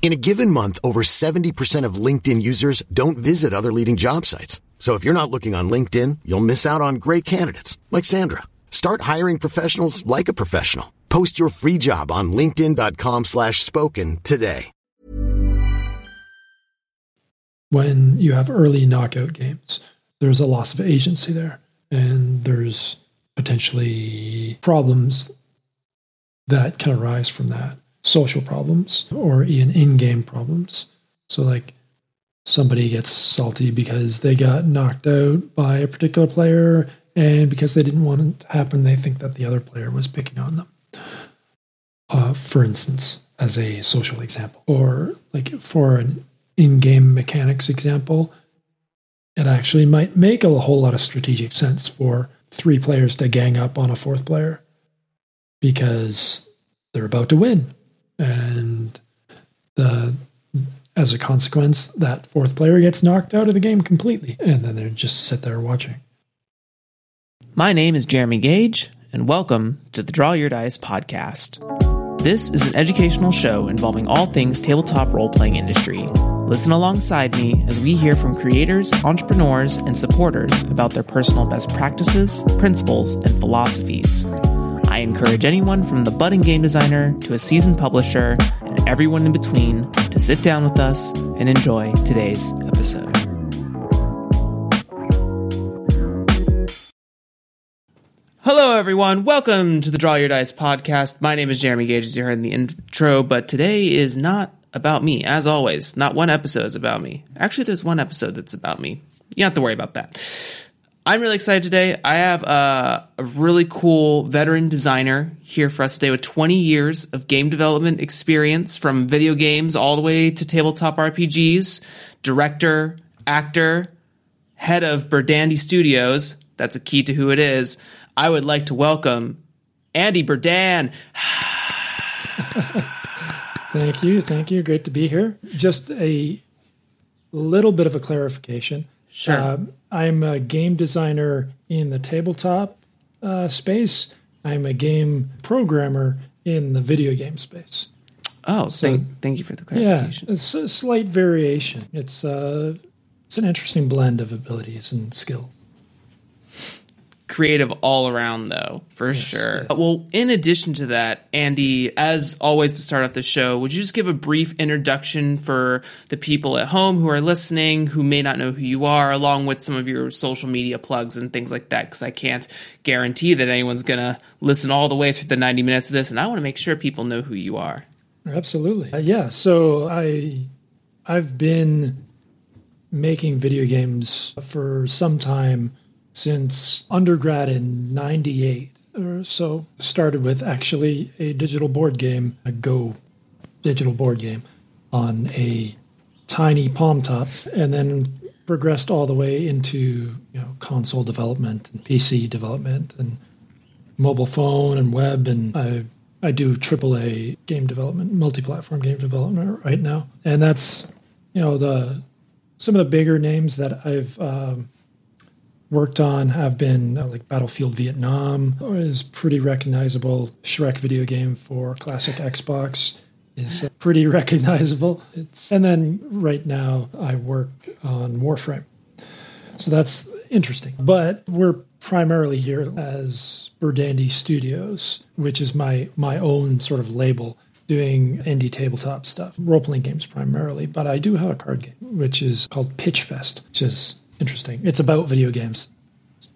In a given month, over 70% of LinkedIn users don't visit other leading job sites. So if you're not looking on LinkedIn, you'll miss out on great candidates like Sandra. Start hiring professionals like a professional. Post your free job on linkedin.com slash spoken today. When you have early knockout games, there's a loss of agency there. And there's potentially problems that can arise from that social problems or even in-game problems. So like somebody gets salty because they got knocked out by a particular player and because they didn't want it to happen they think that the other player was picking on them uh, for instance as a social example or like for an in-game mechanics example it actually might make a whole lot of strategic sense for three players to gang up on a fourth player because they're about to win and the as a consequence, that fourth player gets knocked out of the game completely, and then they just sit there watching. My name is Jeremy Gage, and welcome to the Draw Your Dice podcast. This is an educational show involving all things tabletop role playing industry. Listen alongside me as we hear from creators, entrepreneurs, and supporters about their personal best practices, principles, and philosophies. I encourage anyone from the budding game designer to a seasoned publisher and everyone in between to sit down with us and enjoy today's episode. Hello, everyone. Welcome to the Draw Your Dice podcast. My name is Jeremy Gage, as you heard in the intro, but today is not about me, as always. Not one episode is about me. Actually, there's one episode that's about me. You don't have to worry about that. I'm really excited today. I have a, a, really cool veteran designer here for us today with 20 years of game development experience from video games all the way to tabletop RPGs, director, actor, head of Berdandy Studios. That's a key to who it is. I would like to welcome Andy Berdan. thank you. Thank you. Great to be here. Just a little bit of a clarification. Sure. Uh, I'm a game designer in the tabletop uh, space. I'm a game programmer in the video game space. Oh, so, thank, thank you for the clarification. Yeah, it's a slight variation. It's uh, it's an interesting blend of abilities and skills creative all around though for yes, sure. well in addition to that andy as always to start off the show would you just give a brief introduction for the people at home who are listening who may not know who you are along with some of your social media plugs and things like that? Because i can't guarantee that anyone's gonna listen all the way through the 90 minutes of this and i want to make sure people know who you are. Absolutely. Uh, yeah so i i've been making video games for some time since undergrad in 98 or so. Started with actually a digital board game, a Go digital board game on a tiny palm top, and then progressed all the way into you know console development and PC development and mobile phone and web and I I do AAA game development, multi-platform game development right now, and that's you know the some of the bigger names that I've um, worked on have been uh, like Battlefield Vietnam is pretty recognizable. Shrek video game for classic Xbox is uh, pretty recognizable. It's and then right now I work on Warframe. So that's interesting. But we're primarily here as Berdandy Studios, which is my my own sort of label doing indie tabletop stuff, role playing games primarily, but I do have a card game, which is called Pitch Fest, which is interesting. It's about video games,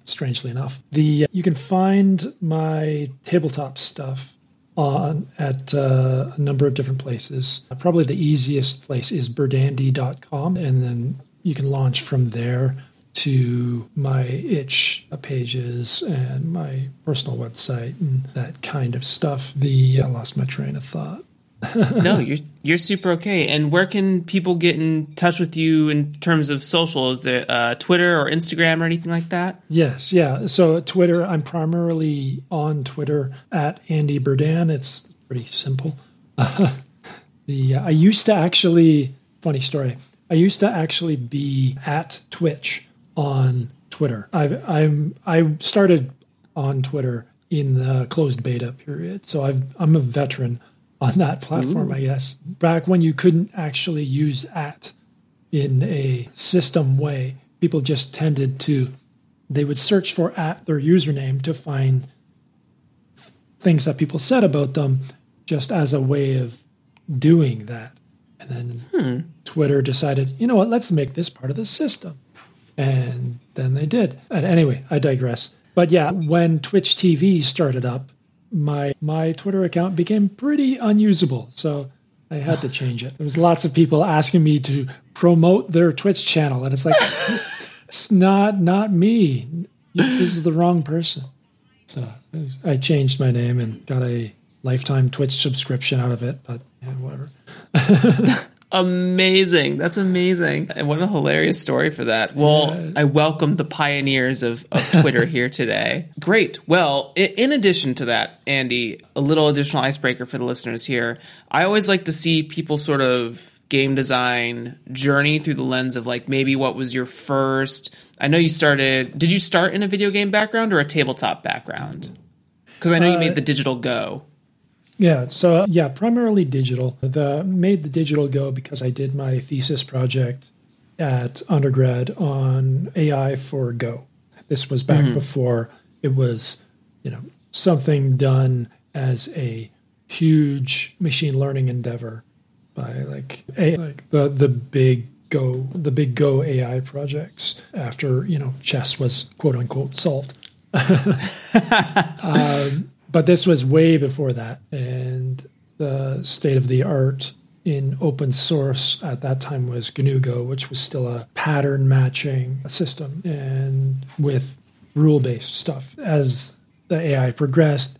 strangely enough. The You can find my tabletop stuff on at uh, a number of different places. Probably the easiest place is berdandy.com, and then you can launch from there to my itch pages and my personal website and that kind of stuff. The I lost my train of thought. No, you're you're super okay. And where can people get in touch with you in terms of social? Is it uh, Twitter or Instagram or anything like that? Yes, yeah. So Twitter, I'm primarily on Twitter at Andy Berdan. It's pretty simple. the I used to actually funny story. I used to actually be at Twitch on Twitter. I've, I'm I started on Twitter in the closed beta period, so I've, I'm a veteran on that platform, Ooh. I guess. Back when you couldn't actually use at in a system way, people just tended to they would search for at their username to find things that people said about them just as a way of doing that. And then hmm. Twitter decided, you know what, let's make this part of the system. And then they did. And anyway, I digress. But yeah, when Twitch TV started up, my my Twitter account became pretty unusable. So I had to change it. There was lots of people asking me to promote their Twitch channel, and it's like it's not not me. This is the wrong person. So I changed my name and got a lifetime Twitch subscription out of it. But yeah, whatever. amazing. That's amazing. And what a hilarious story for that. Well. I welcome the pioneers of, of Twitter here today. Great. Well, in addition to that, Andy, a little additional icebreaker for the listeners here. I always like to see people sort of game design journey through the lens of like maybe what was your first. I know you started, did you start in a video game background or a tabletop background? Because I know you made uh, the digital go. Yeah, so yeah, primarily digital. The made the digital go because I did my thesis project at undergrad on AI for Go. This was back mm-hmm. before it was, you know, something done as a huge machine learning endeavor by like a, like the the big Go the big Go AI projects after you know chess was quote unquote solved. um, but this was way before that, and the state of the art in open source at that time was GNU-Go, which was still a pattern matching system, and with rule based stuff. As the AI progressed,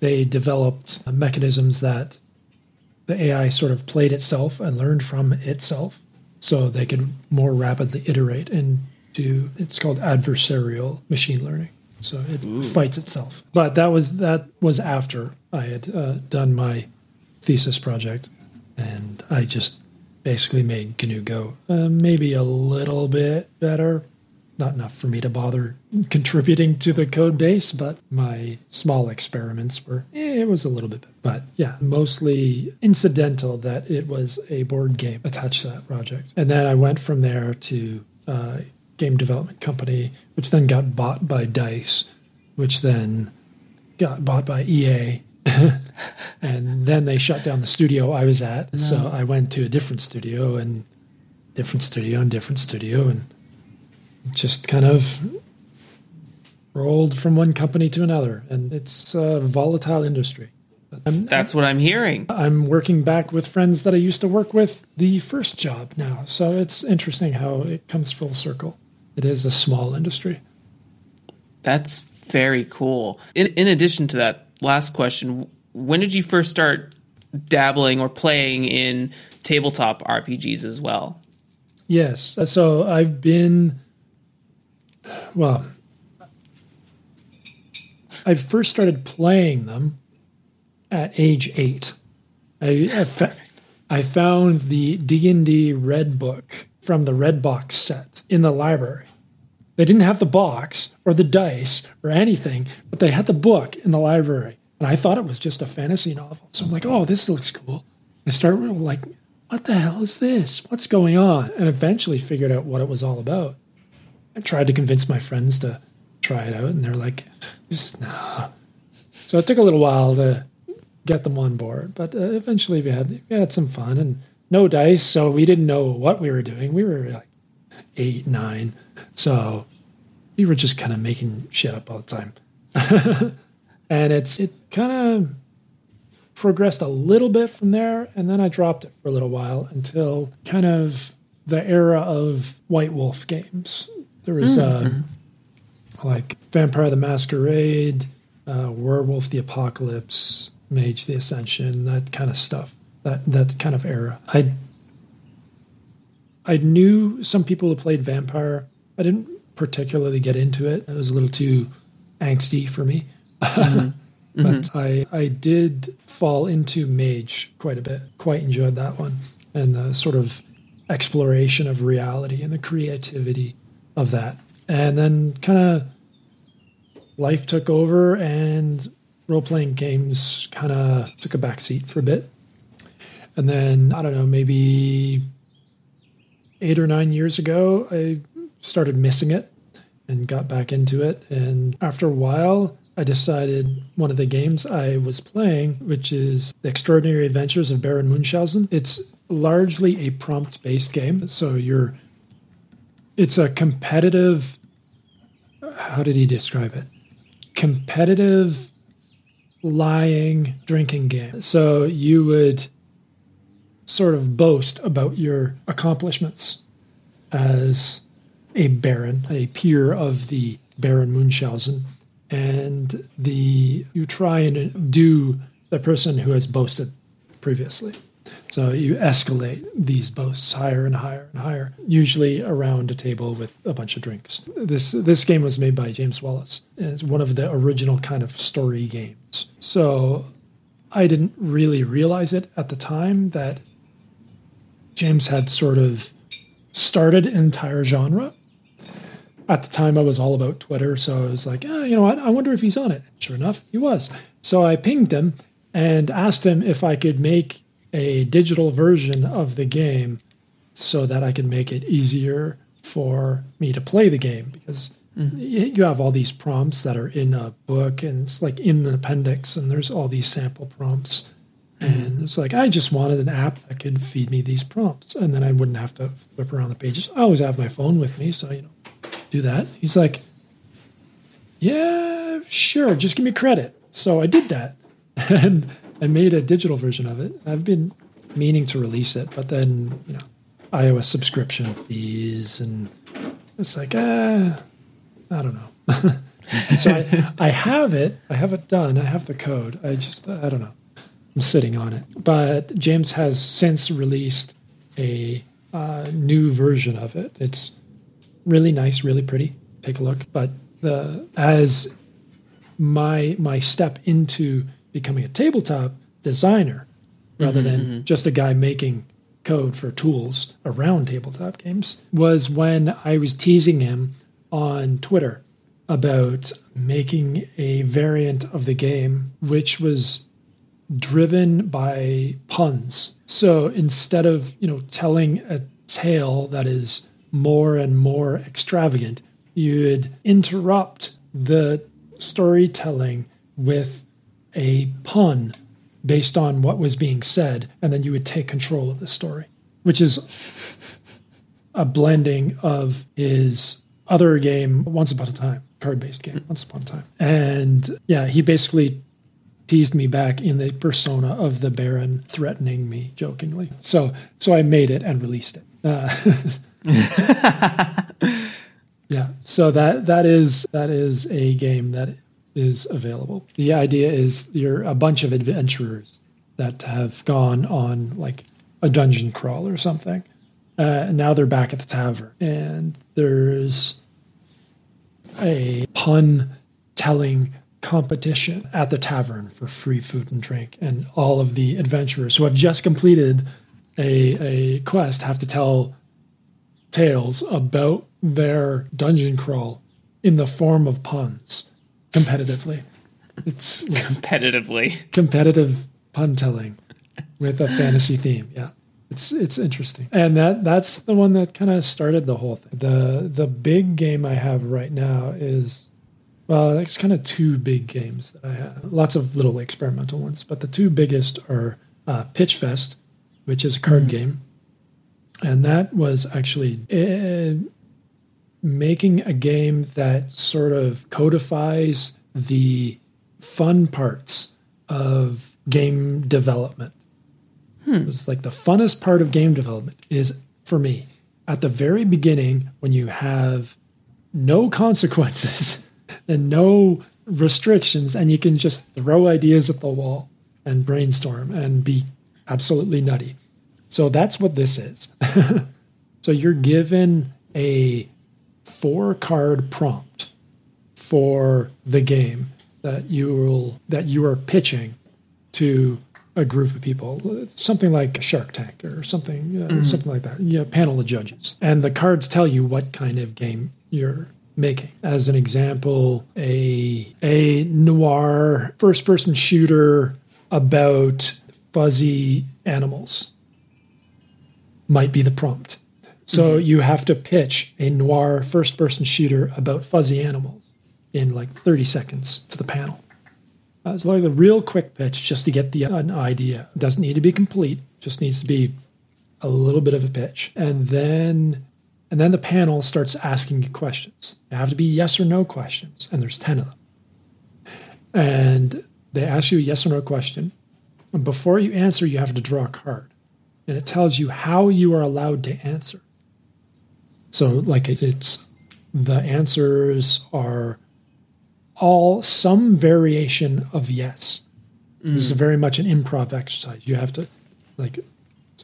they developed mechanisms that the AI sort of played itself and learned from itself so they could more rapidly iterate and do it's called adversarial machine learning so it Ooh. fights itself. But that was that was after I had uh, done my thesis project, and I just basically made GNU Go uh, maybe a little bit better, not enough for me to bother contributing to the code base, but my small experiments were eh, it was a little bit, but yeah, mostly incidental that it was a board game attached to that project, and then I went from there to. Uh, game development company, which then got bought by Dice, which then got bought by EA. and then they shut down the studio I was at. No. So I went to a different studio and different studio and different studio and just kind of rolled from one company to another. And it's a volatile industry. I'm, That's what I'm hearing. I'm working back with friends that I used to work with the first job now. So it's interesting how it comes full circle it is a small industry. That's very cool. In, in addition to that, last question: When did you first start dabbling or playing in tabletop RPGs as well? Yes, uh, so I've been well. I first started playing them at age eight. I, I, fa- I found the D and D Red Book from the Red Box set in the library. They didn't have the box or the dice or anything, but they had the book in the library. And I thought it was just a fantasy novel. So I'm like, oh, this looks cool. I started like, what the hell is this? What's going on? And eventually figured out what it was all about. I tried to convince my friends to try it out, and they're like, this is nah. So it took a little while to get them on board. But uh, eventually we had we had some fun and no dice, so we didn't know what we were doing. We were like eight, nine, so we were just kind of making shit up all the time. and it's it kind of progressed a little bit from there, and then I dropped it for a little while until kind of the era of White Wolf games. There was mm-hmm. uh, like Vampire the Masquerade, uh, Werewolf the Apocalypse, Mage the Ascension, that kind of stuff. That that kind of era. I I knew some people who played Vampire. I didn't particularly get into it. It was a little too angsty for me. Mm-hmm. but mm-hmm. I I did fall into Mage quite a bit. Quite enjoyed that one and the sort of exploration of reality and the creativity of that. And then kind of life took over and role playing games kind of took a backseat for a bit. And then I don't know, maybe eight or nine years ago, I started missing it and got back into it. And after a while, I decided one of the games I was playing, which is The Extraordinary Adventures of Baron Munchausen. It's largely a prompt based game. So you're, it's a competitive, how did he describe it? Competitive lying drinking game. So you would sort of boast about your accomplishments as a baron, a peer of the Baron Munchausen, and the you try and do the person who has boasted previously. So you escalate these boasts higher and higher and higher, usually around a table with a bunch of drinks. This this game was made by James Wallis. It's one of the original kind of story games. So I didn't really realize it at the time that James had sort of started an entire genre. At the time, I was all about Twitter, so I was like, oh, you know what? I wonder if he's on it. Sure enough, he was. So I pinged him and asked him if I could make a digital version of the game so that I could make it easier for me to play the game because mm-hmm. you have all these prompts that are in a book and it's like in an appendix and there's all these sample prompts and it's like I just wanted an app that could feed me these prompts, and then I wouldn't have to flip around the pages. I always have my phone with me, so you know, do that. He's like, "Yeah, sure, just give me credit." So I did that, and I made a digital version of it. I've been meaning to release it, but then you know, iOS subscription fees, and it's like, ah, I don't know. so I, I have it. I have it done. I have the code. I just I don't know. I'm sitting on it. But James has since released a uh, new version of it. It's really nice, really pretty. Take a look. But the as my my step into becoming a tabletop designer rather mm-hmm, than mm-hmm. just a guy making code for tools around tabletop games was when I was teasing him on Twitter about making a variant of the game which was driven by puns. So instead of, you know, telling a tale that is more and more extravagant, you'd interrupt the storytelling with a pun based on what was being said, and then you would take control of the story, which is a blending of his other game, Once Upon a Time, card based game, Once Upon a Time. And yeah, he basically teased me back in the persona of the Baron threatening me jokingly. So so I made it and released it. Uh, yeah. So that that is that is a game that is available. The idea is you're a bunch of adventurers that have gone on like a dungeon crawl or something. Uh, and now they're back at the tavern, and there's a pun telling competition at the tavern for free food and drink. And all of the adventurers who have just completed a, a quest have to tell tales about their dungeon crawl in the form of puns competitively. It's competitively competitive pun telling with a fantasy theme. Yeah. It's it's interesting. And that that's the one that kind of started the whole thing. The the big game I have right now is Well, it's kind of two big games that I have. Lots of little experimental ones, but the two biggest are uh, Pitch Fest, which is a card game, and that was actually uh, making a game that sort of codifies the fun parts of game development. It was like the funnest part of game development is for me at the very beginning when you have no consequences and no restrictions and you can just throw ideas at the wall and brainstorm and be absolutely nutty. So that's what this is. so you're given a four card prompt for the game that you will that you are pitching to a group of people, something like Shark Tank or something, uh, something like that. Yeah, panel of judges, and the cards tell you what kind of game you're making. As an example, a a noir first-person shooter about fuzzy animals might be the prompt. So you have to pitch a noir first-person shooter about fuzzy animals in like 30 seconds to the panel. Uh, it's like a real quick pitch just to get the an idea. It doesn't need to be complete, just needs to be a little bit of a pitch. And then and then the panel starts asking you questions. They have to be yes or no questions, and there's 10 of them. And they ask you a yes or no question. And before you answer, you have to draw a card. And it tells you how you are allowed to answer. So like it's the answers are all some variation of yes. This is mm. very much an improv exercise. You have to like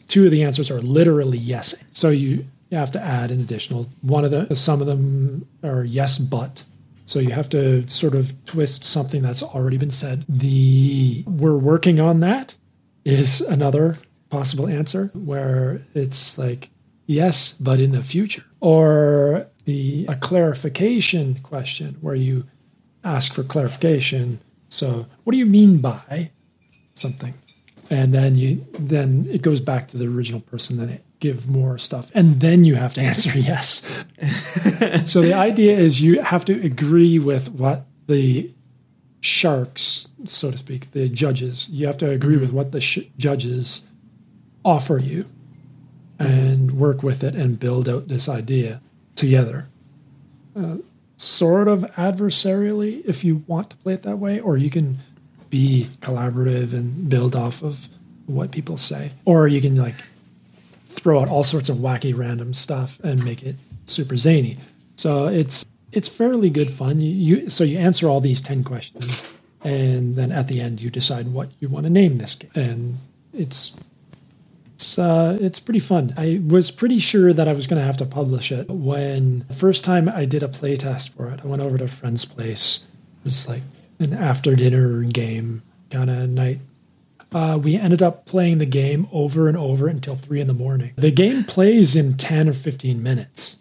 two of the answers are literally yes. So you you have to add an additional one of the some of them are yes but. So you have to sort of twist something that's already been said. The we're working on that is another possible answer where it's like yes but in the future or the a clarification question where you ask for clarification so what do you mean by something and then you then it goes back to the original person then give more stuff and then you have to answer yes. So the idea is you have to agree with what the sharks so to speak the judges you have to agree with what the sh- judges offer you and work with it and build out this idea together. Uh, sort of adversarially if you want to play it that way or you can be collaborative and build off of what people say. Or you can like throw out all sorts of wacky random stuff and make it super zany so it's it's fairly good fun you, you so you answer all these 10 questions and then at the end you decide what you want to name this game and it's it's uh, it's pretty fun. I was pretty sure that I was going to have to publish it when the first time I did a play test for it. I went over to a friend's place. It was like an after dinner game kind of night. Uh, we ended up playing the game over and over until three in the morning. The game plays in 10 or 15 minutes.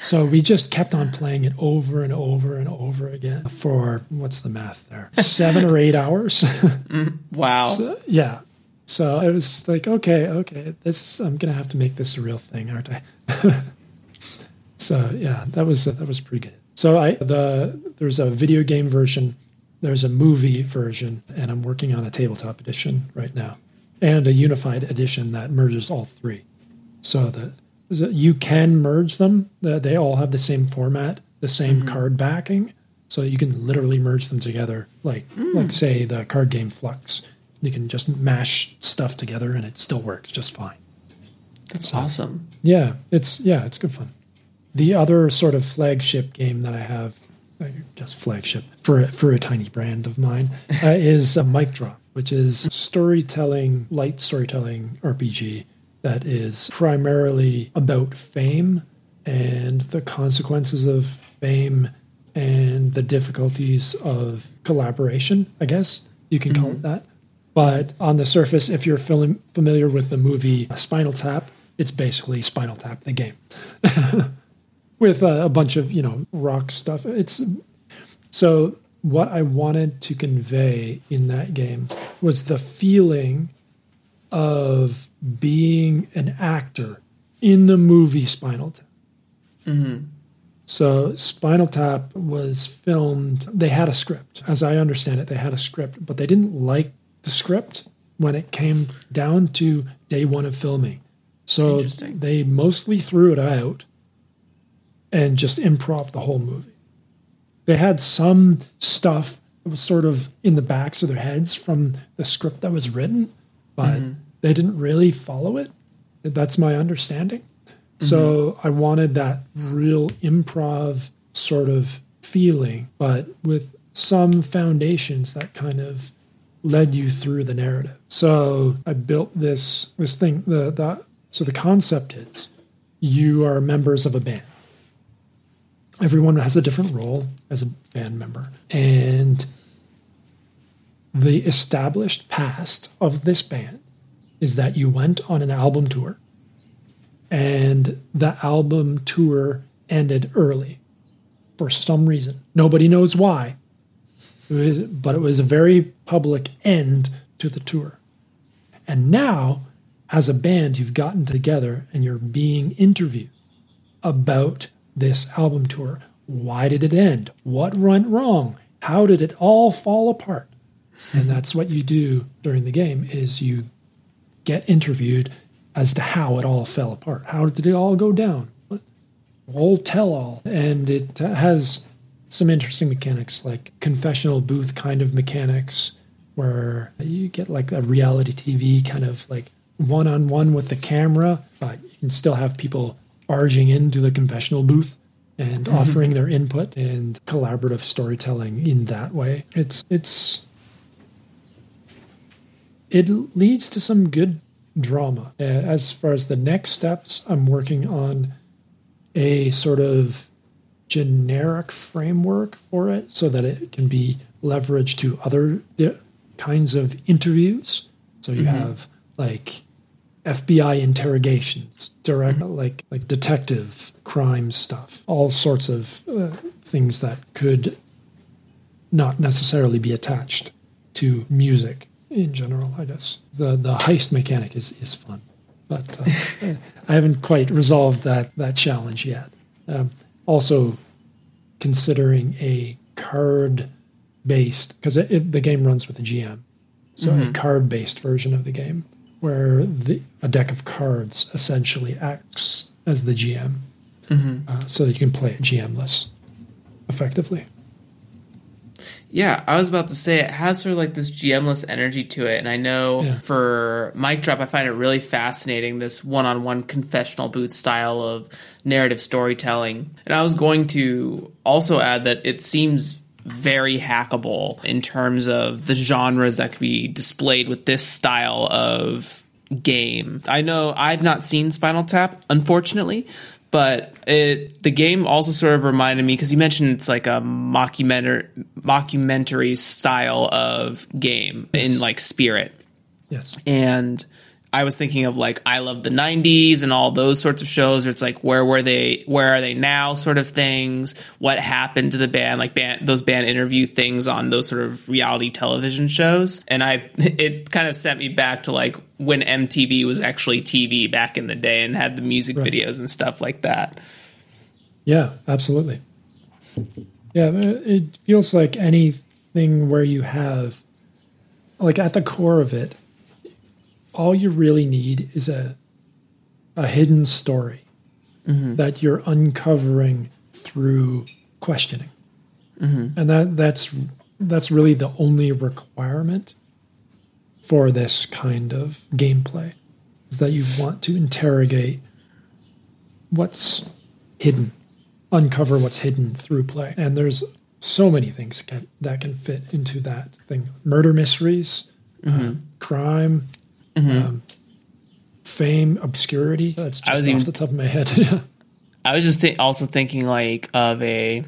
So we just kept on playing it over and over and over again for what's the math there? Seven or eight hours. Wow. So, yeah. So I was like, okay, okay, this I'm gonna have to make this a real thing, aren't I? so yeah, that was that was pretty good. So I the there's a video game version, there's a movie version, and I'm working on a tabletop edition right now, and a unified edition that merges all three. So that you can merge them. They all have the same format, the same mm-hmm. card backing, so you can literally merge them together. Like hmm. like say the card game Fluxx, you can just mash stuff together and it still works just fine. That's awesome. Yeah, it's yeah, it's good fun. The other sort of flagship game that I have, Guess flagship for a- for a tiny brand of mine, uh, is a Mic Drop, which is storytelling, light storytelling RPG that is primarily about fame and the consequences of fame and the difficulties of collaboration. I guess you can call it that. But on the surface, if you're fam- familiar with the movie Spinal Tap, it's basically Spinal Tap, the game, with a, a bunch of you know rock stuff. It's so what I wanted to convey in that game was the feeling of being an actor in the movie Spinal Tap. Mm-hmm. So Spinal Tap was filmed. They had a script, as I understand it. They had a script, but they didn't like the script when it came down to day one of filming. So they mostly threw it out and just improv the whole movie. They had some stuff that was sort of in the backs of their heads from the script that was written, but mm-hmm. they didn't really follow it. That's my understanding. Mm-hmm. So I wanted that real improv sort of feeling, but with some foundations that kind of led you through the narrative. So I built this this thing. The, the so the concept is you are members of a band. Everyone has a different role as a band member, and the established past of this band is that you went on an album tour and the album tour ended early for some reason. Nobody knows why, it was, but it was a very public end to the tour. And now, as a band, you've gotten together and you're being interviewed about this album tour. Why did it end? What went wrong? How did it all fall apart? And that's what you do during the game is you get interviewed as to how it all fell apart. How did it all go down? All tell all. And it has some interesting mechanics like confessional booth kind of mechanics where you get like a reality TV kind of like one on one with the camera, but you can still have people barging into the confessional booth and mm-hmm. offering their input and collaborative storytelling in that way. It's it's it leads to some good drama. Uh, as far as the next steps, I'm working on a sort of generic framework for it so that it can be leveraged to other kinds of interviews. So you mm-hmm. have like FBI interrogations, direct mm-hmm. like like detective crime stuff, all sorts of uh, things that could not necessarily be attached to music in general, I guess. The the heist mechanic is, is fun, but uh, I haven't quite resolved that that challenge yet. Um, also, considering a card based because the game runs with a GM, so mm-hmm. a card based version of the game where the, a deck of cards essentially acts as the GM, mm-hmm. uh, so that you can play it GMless effectively. Yeah, I was about to say it has sort of like this GMless energy to it, and I know yeah. for Mic Drop, I find it really fascinating this one-on-one confessional booth style of narrative storytelling. And I was going to also add that it seems very hackable in terms of the genres that could be displayed with this style of game. I know I've not seen Spinal Tap, unfortunately, but it the game also sort of reminded me because you mentioned it's like a mockumentary mockumentary style of game yes. in like spirit. Yes, and I was thinking of like I love the '90s and all those sorts of shows. Where it's like where were they? Where are they now? Sort of things. What happened to the band? Like band those band interview things on those sort of reality television shows. And I it kind of sent me back to like when MTV was actually TV back in the day and had the music right. videos and stuff like that. Yeah, absolutely. Yeah, it feels like anything where you have like at the core of it all you really need is a a hidden story mm-hmm. that you're uncovering through questioning. Mm-hmm. And that that's that's really the only requirement for this kind of gameplay is that you want to interrogate what's hidden, uncover what's hidden through play. And there's so many things can, that can fit into that thing: murder mysteries, mm-hmm. uh, crime, Mm-hmm. Um, fame, obscurity. That's just I was off even, the top of my head. I was just th- also thinking like of a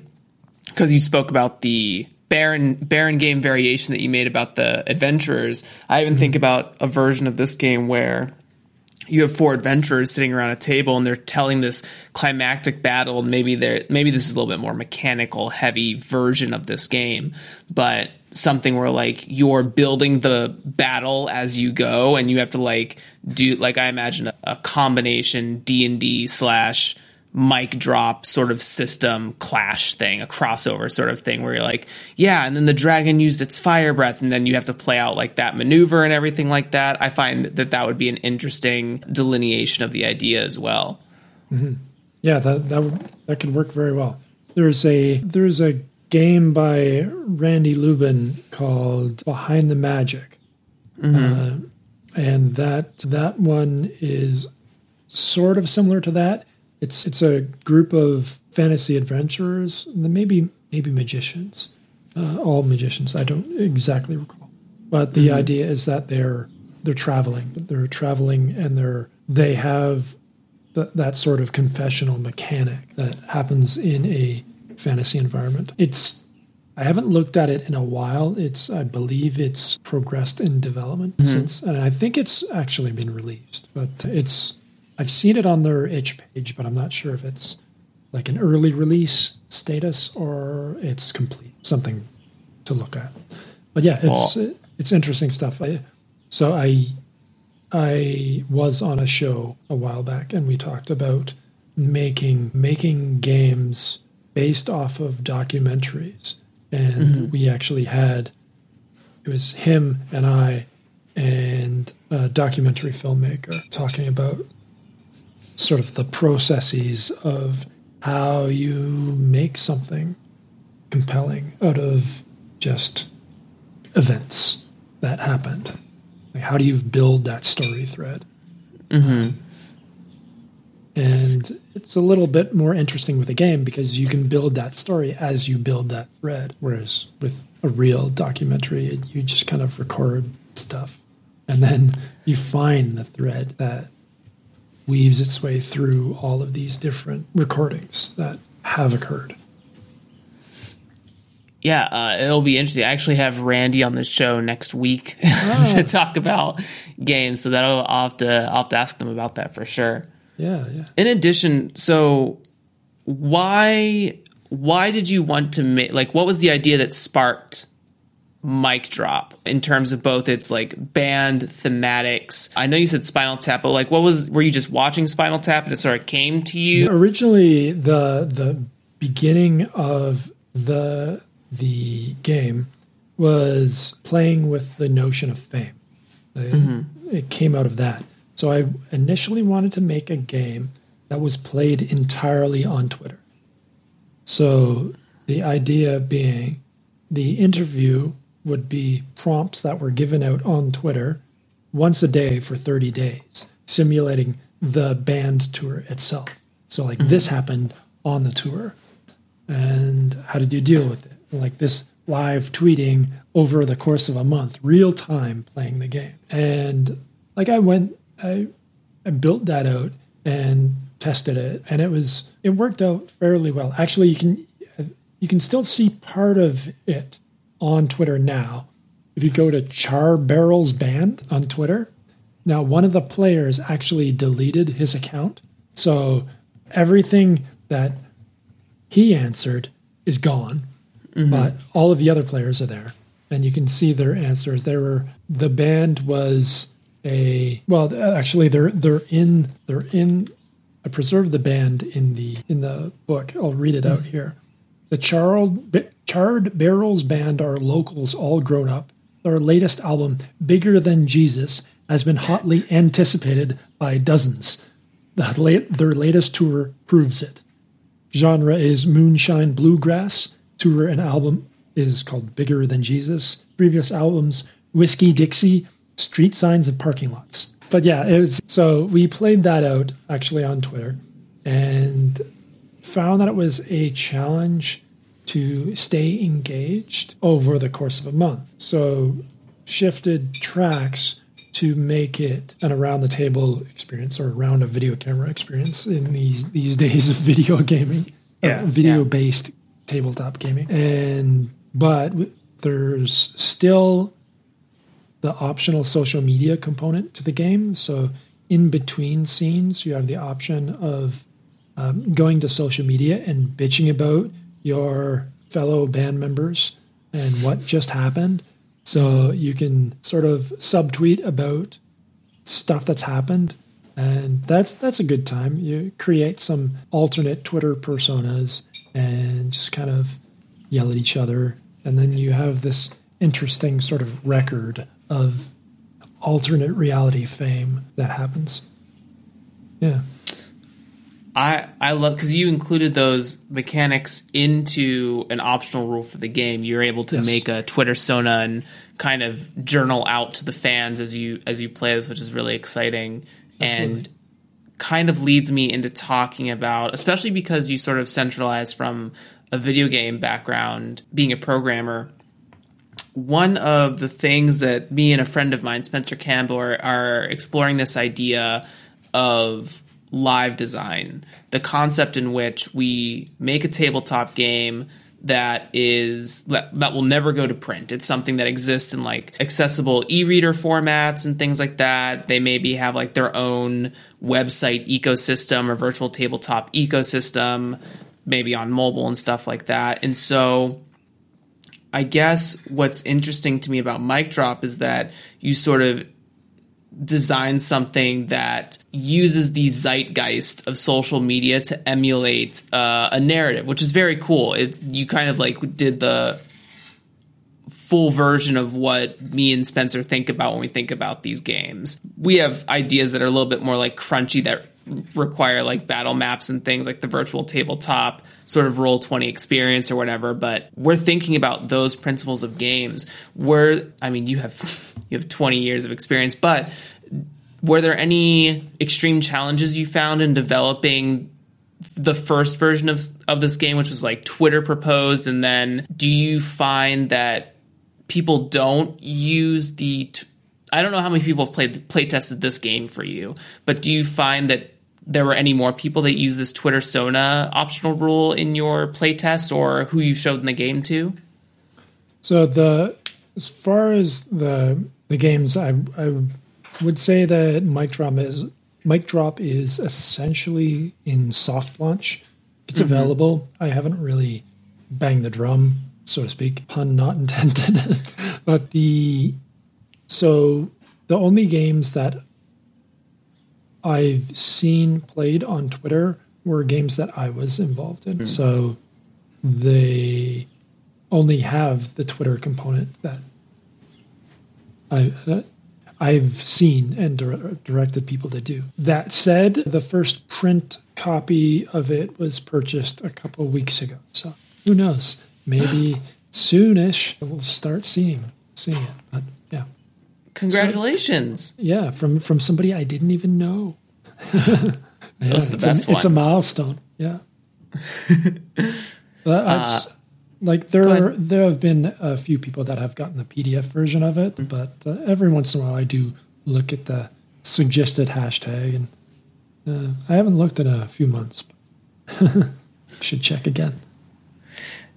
because you spoke about the Baron Baron game variation that you made about the adventurers. I even mm-hmm. think about a version of this game where you have four adventurers sitting around a table and they're telling this climactic battle. Maybe they're maybe this is a little bit more mechanical heavy version of this game but something where like you're building the battle as you go and you have to like do like i imagine a, a combination d&d slash mic drop sort of system clash thing, a crossover sort of thing where you're like, yeah, and then the dragon used its fire breath, and then you have to play out like that maneuver and everything like that. I find that that would be an interesting delineation of the idea as well. Mm-hmm. Yeah, that that would, that could work very well. There's a there's a game by Randy Lubin called Behind the Magic, mm-hmm. uh, and that that one is sort of similar to that it's it's a group of fantasy adventurers, maybe maybe magicians, uh, all magicians. I don't exactly recall, but the mm-hmm. idea is that they're they're traveling. They're traveling, and they're they have th- that sort of confessional mechanic that happens in a fantasy environment. It's I haven't looked at it in a while. It's I believe it's progressed in development mm-hmm. since, and I think it's actually been released. But it's I've seen it on their itch page, but I'm not sure if it's like an early release status or it's complete. Something to look at. But yeah, it's oh. it's interesting stuff. I, so I I was on a show a while back, and we talked about making making games based off of documentaries, and mm-hmm. we actually had it was him and I and a documentary filmmaker talking about sort of the processes of how you make something compelling out of just events that happened. Like how do you build that story thread? Mm-hmm. And it's a little bit more interesting with a game because you can build that story as you build that thread. Whereas with a real documentary, you just kind of record stuff and then you find the thread that weaves its way through all of these different recordings that have occurred. Yeah, uh, it'll be interesting. I actually have Randy on the show next week oh. to talk about games, so that'll I'll have to I'll have to ask them about that for sure. Yeah, yeah. In addition, so why why did you want to make like what was the idea that sparked mic drop in terms of both its like band thematics. I know you said Spinal Tap, but like what was were you just watching Spinal Tap and it sort of came to you? Originally the the beginning of the the game was playing with the notion of fame. Mm-hmm. It came out of that. So I initially wanted to make a game that was played entirely on Twitter. So the idea being the interview would be prompts that were given out on Twitter once a day for 30 days, simulating the band tour itself. So, like, mm-hmm. this happened on the tour. And how did you deal with it? Like, this live tweeting over the course of a month, real time playing the game. And, like, I went, I, I built that out and tested it, and it was, it worked out fairly well. Actually, you can, you can still see part of it on Twitter now. If you go to Char Barrels Band on Twitter, now one of the players actually deleted his account. So everything that he answered is gone, mm-hmm. but all of the other players are there. And you can see their answers. There were the band was a well actually they're they're in they're in I preserved the band in the in the book. I'll read it out here. The charred, charred Barrels Band are locals all grown up. Their latest album, Bigger Than Jesus, has been hotly anticipated by dozens. The late, their latest tour proves it. Genre is moonshine bluegrass. Tour and album is called Bigger Than Jesus. Previous albums, Whiskey Dixie, Street Signs of Parking Lots. But yeah, it was so we played that out actually on Twitter and found that it was a challenge to stay engaged over the course of a month. So shifted tracks to make it an around the table experience or around a video camera experience in these these days of video gaming, yeah, uh, video based tabletop gaming. And but there's still the optional social media component to the game. So in between scenes, you have the option of um, going to social media and bitching about your fellow band members and what just happened. So you can sort of subtweet about stuff that's happened and that's that's a good time. You create some alternate Twitter personas and just kind of yell at each other, and then you have this interesting sort of record of alternate reality fame that happens. Yeah. I I love because you included those mechanics into an optional rule for the game. You're able to Yes. make a Twitter sona and kind of journal out to the fans as you as you play this, which is really exciting and kind of leads me into talking about, especially because you sort of centralize from a video game background, being a programmer. One of the things that me and a friend of mine, Spencer Campbell, are, are exploring this idea of live design, the concept in which we make a tabletop game that is that, that will never go to print. It's something that exists in like accessible e-reader formats and things like that. They maybe have like their own website ecosystem or virtual tabletop ecosystem, maybe on mobile and stuff like that. And so I guess what's interesting to me about Mic Drop is that you sort of design something that uses the zeitgeist of social media to emulate uh, a narrative, which is very cool. It's you kind of like did the full version of what me and Spencer think about when we think about these games. We have ideas that are a little bit more like crunchy that require like battle maps and things like the virtual tabletop sort of Roll20 experience or whatever but we're thinking about those principles of games. Where i mean you have you have 20 years of experience but were there any extreme challenges you found in developing the first version of of this game which was like twitter proposed? And then do you find that people don't use the t- I don't know how many people have played play tested this game for you, but do you find that there were any more people that use this Twitter Sona optional rule in your playtests or who you showed in the game to? So the as far as the the games, I I would say that Mic Drop is Mic Drop is essentially in soft launch. It's mm-hmm. available. I haven't really banged the drum, so to speak, pun not intended. but the so the only games that I've seen played on Twitter were games that I was involved in. Hmm. So they only have the Twitter component that I that I've seen and dir- directed people to do. That said, the first print copy of it was purchased a couple of weeks ago. So who knows? Maybe soonish we'll start seeing seeing it. But Congratulations. yeah, from from somebody I didn't even know. yeah, are the it's best a, It's a milestone. Yeah. I've like there Uh, are, there have been a few people that have gotten the PDF version of it, Mm-hmm. but uh, every once in a while I do look at the suggested hashtag, and uh, I haven't looked in a few months. Should check again.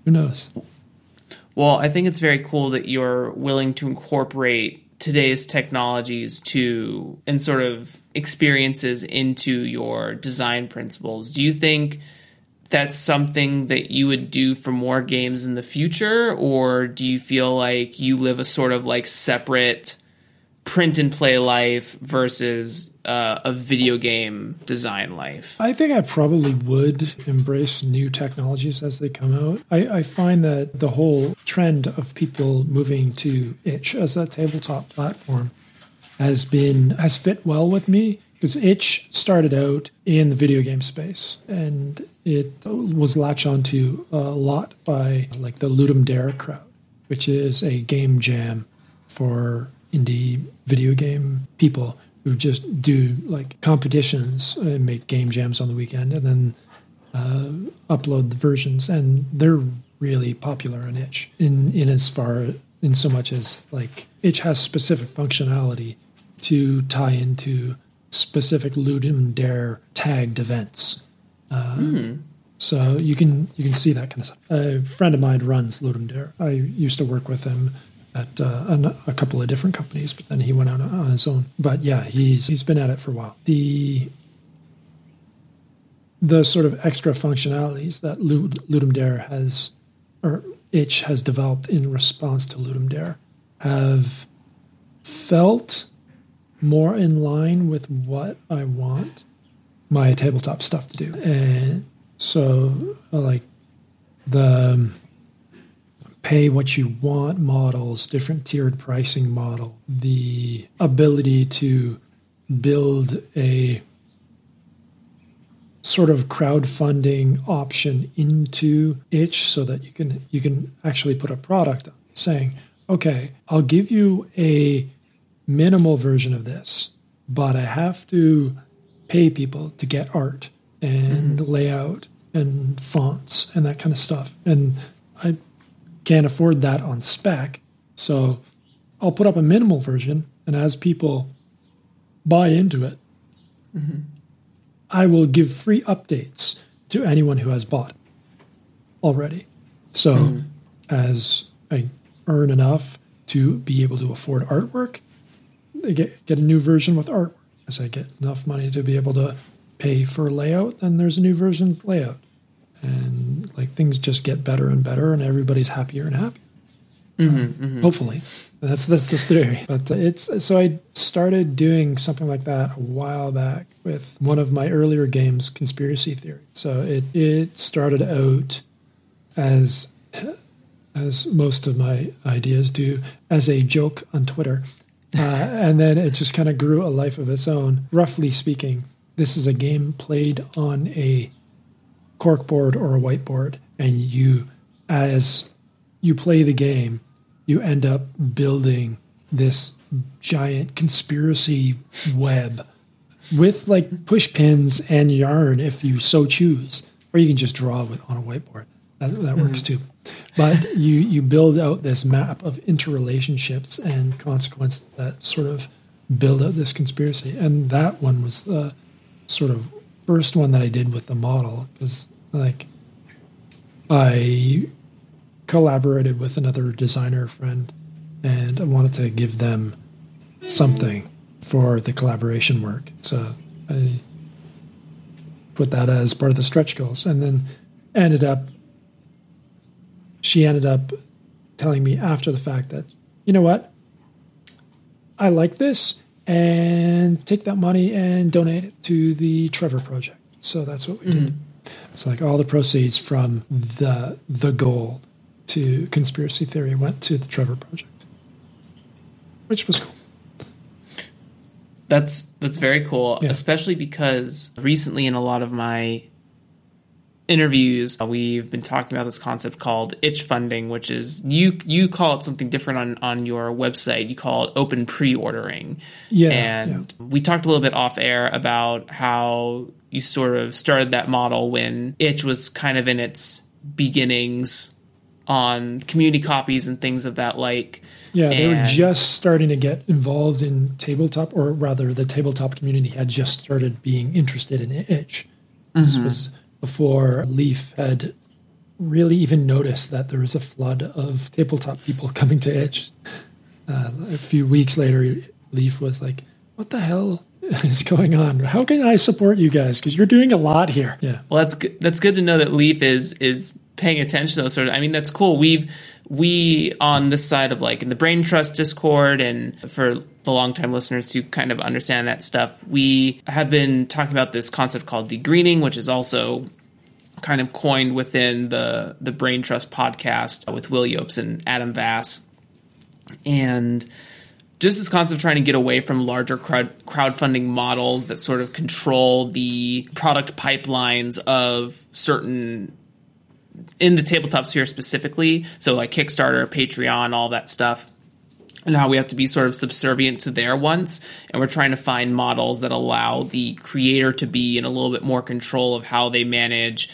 Who knows? Well, I think it's very cool that you're willing to incorporate today's technologies to and sort of experiences into your design principles. Do you think that's something that you would do for more games in the future or do you feel like you live a sort of like separate print and play life versus uh, a video game design life? I think I probably would embrace new technologies as they come out. I, I find that the whole trend of people moving to itch as a tabletop platform has been has fit well with me because itch started out in the video game space and it was latched onto a lot by like the ludum dare crowd which is a game jam for indie video game people who just do like competitions and make game jams on the weekend and then uh, upload the versions and they're really popular on itch in in as far in so much as like itch has specific functionality to tie into specific ludum dare tagged events uh, so you can you can see that kind of stuff. A friend of mine runs Ludum Dare. I used to work with him at uh, a couple of different companies, but then he went out on his own. But yeah, he's he's been at it for a while. The the sort of extra functionalities that Ludum Dare has, or Itch has developed in response to Ludum Dare, have felt more in line with what I want my tabletop stuff to do. And so, like the pay what you want models, different tiered pricing model, the ability to build a sort of crowdfunding option into itch so that you can you can actually put a product on saying okay i'll give you a minimal version of this but i have to pay people to get art and mm-hmm. layout and fonts and that kind of stuff and i can't afford that on spec so i'll put up a minimal version and as people buy into it mm-hmm I will give free updates to anyone who has bought already. So mm. as I earn enough to be able to afford artwork, I get get a new version with artwork. As I get enough money to be able to pay for layout, then there's a new version of layout. And like things just get better and better and everybody's happier and happier. Mm-hmm, mm-hmm. Hopefully. That's that's the theory. But it's so I started doing something like that a while back with one of my earlier games, Conspiracy Theory. So it it started out as as most of my ideas do as a joke on Twitter, uh, and then it just kind of grew a life of its own. Roughly speaking, this is a game played on a corkboard or a whiteboard, and you as you play the game you end up building this giant conspiracy web with like push pins and yarn if you so choose, or you can just draw with on a whiteboard. That, that mm-hmm. works too. But you you build out this map of interrelationships and consequences that sort of build out this conspiracy. And that one was the sort of first one that I did with the model because like I collaborated with another designer friend, and I wanted to give them something for the collaboration work. So I put that as part of the stretch goals, and then ended up. She ended up telling me after the fact that you know what, I like this, and take that money and donate it to the Trevor Project. So that's what we mm-hmm. did. It's like all the proceeds from the the goal to conspiracy theory went to the Trevor Project, which was cool. That's that's very cool, yeah. especially because recently in a lot of my interviews we've been talking about this concept called itch funding which is you you call it something different on on your website you call it open pre-ordering yeah and yeah. we talked a little bit off air about how you sort of started that model when itch was kind of in its beginnings on community copies and things of that like. Yeah, they were just starting to get involved in tabletop, or rather, the tabletop community had just started being interested in itch. Mm-hmm. This was before Leaf had really even noticed that there was a flood of tabletop people coming to itch. Uh, a few weeks later, Leaf was like, "What the hell is going on? How can I support you guys? Because you're doing a lot here." Yeah. Well, that's good. That's good to know that Leaf is is paying attention to those sort of i mean that's cool we've we on this side of like in the brain trust discord and for the long time listeners who kind of understand that stuff we have been talking about this concept called degreening which is also kind of coined within the the brain trust podcast with will yopes and adam vass. And just this concept of trying to get away from larger crowd crowdfunding models that sort of control the product pipelines of certain in the tabletop sphere specifically, so like Kickstarter, Patreon, all that stuff, and how we have to be sort of subservient to their wants, and we're trying to find models that allow the creator to be in a little bit more control of how they manage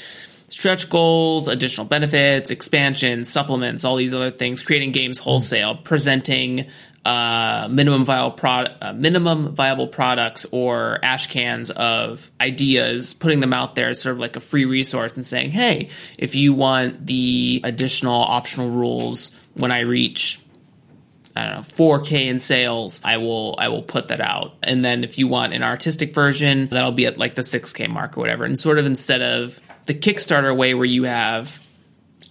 stretch goals, additional benefits, expansions, supplements, all these other things, creating games wholesale, presenting uh, minimum viable pro- uh, minimum viable products or ash cans of ideas, putting them out there as sort of like a free resource and saying, hey, if you want the additional optional rules when I reach I don't know, 4K in sales, I will I will put that out. And then if you want an artistic version, that'll be at like the 6K mark or whatever. And sort of instead of the Kickstarter way where you have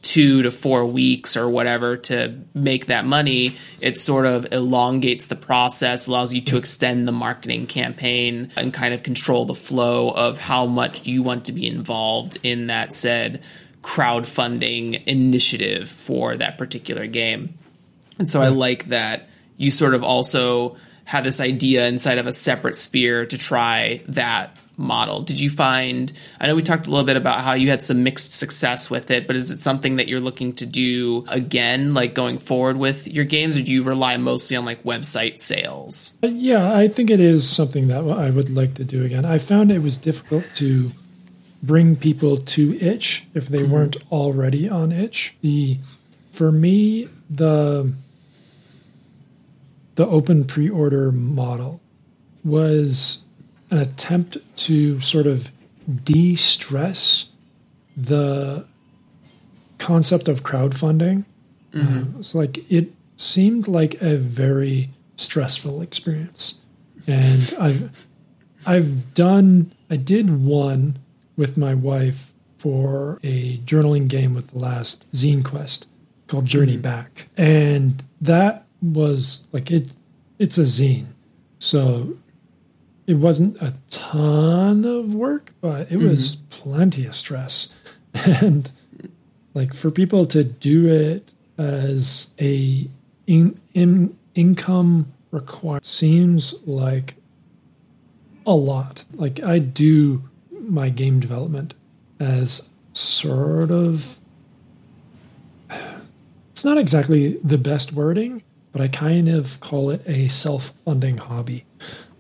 two to four weeks or whatever to make that money, it sort of elongates the process, allows you to extend the marketing campaign and kind of control the flow of how much you want to be involved in that said crowdfunding initiative for that particular game. And so I mm-hmm. like that you sort of also have this idea inside of a separate sphere to try that model. Did you find? I know we talked a little bit about how you had some mixed success with it, but is it something that you're looking to do again, like going forward with your games, or do you rely mostly on like website sales? Uh, yeah, I think it is something that I would like to do again. I found it was difficult to bring people to itch if they mm-hmm. weren't already on itch. The for me the the open pre-order model was an attempt to sort of de-stress the concept of crowdfunding. Mm-hmm. Uh, it's like it seemed like a very stressful experience, and I've I've done I did one with my wife for a journaling game with the last Zine Quest called Journey mm-hmm. Back, and that was like it. It's a zine, so it wasn't a ton of work, but it mm-hmm. was plenty of stress. And like for people to do it as a in, in income required seems like a lot. Like I do my game development as sort of it's not exactly the best wording, but I kind of call it a self-funding hobby.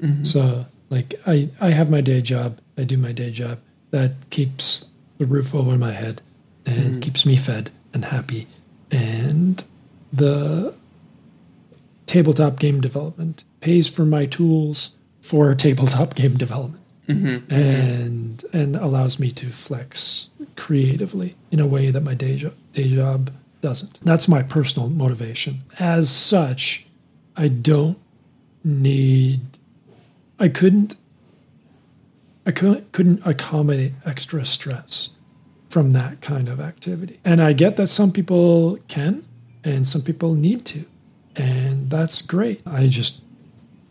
Mm-hmm. So like I, I have my day job. I do my day job. That keeps the roof over my head and mm. keeps me fed and happy. And the tabletop game development pays for my tools for tabletop game development. Mm-hmm. mm-hmm. And and allows me to flex creatively in a way that my day job, day job doesn't. That's my personal motivation. As such, I don't need I couldn't I couldn't, couldn't accommodate extra stress from that kind of activity. And I get that some people can and some people need to. And that's great. I just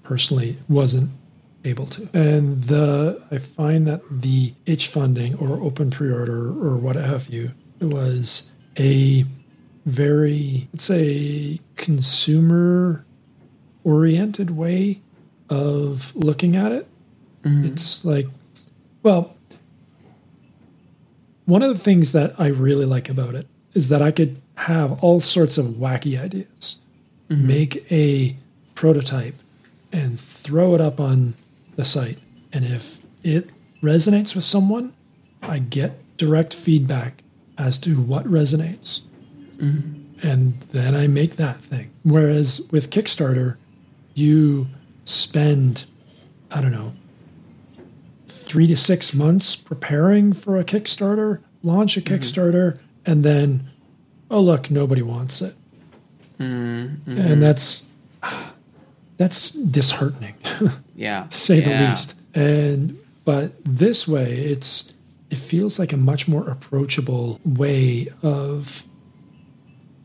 personally wasn't able to. And the I find that the itch funding or open pre-order or what have you was a very let's say consumer oriented way of looking at it. Mm-hmm. It's like, well, one of the things that I really like about it is that I could have all sorts of wacky ideas, mm-hmm. make a prototype, and throw it up on the site. And if it resonates with someone, I get direct feedback as to what resonates. Mm-hmm. And then I make that thing. Whereas with Kickstarter, you spend, I don't know, three to six months preparing for a Kickstarter, launch a mm-hmm. Kickstarter, and then, oh look, nobody wants it, mm-hmm. and that's that's disheartening, yeah, to say yeah. the least. And but this way, it's it feels like a much more approachable way of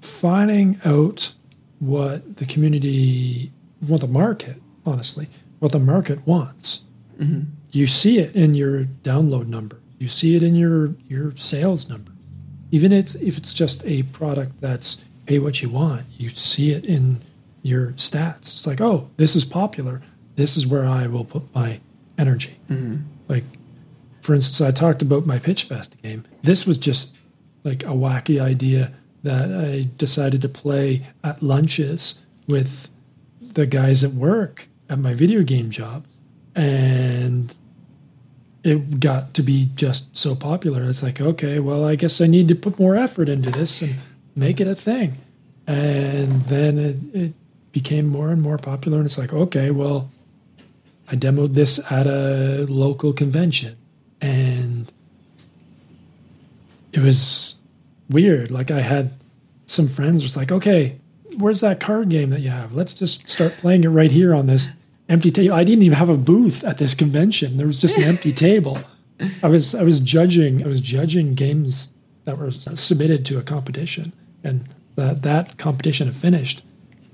finding out what the community, what the market honestly, what the market wants. Mm-hmm. You see it in your download number. You see it in your your sales number. Even it's, if it's just a product that's pay what you want, you see it in your stats. It's like, oh, this is popular. This is where I will put my energy. Mm-hmm. Like, for instance, I talked about my Pitch Fest game. This was just like a wacky idea that I decided to play at lunches with the guys at work at my video game job, and it got to be just so popular. It's like, okay, well, I guess I need to put more effort into this and make it a thing. And then it, it became more and more popular. And it's like, okay, well, I demoed this at a local convention, and it was weird. Like I had some friends was like, okay, where's that card game that you have? Let's just start playing it right here on this empty table. I didn't even have a booth at this convention. There was just an empty table. I was I was judging I was judging games that were submitted to a competition, and that that competition had finished.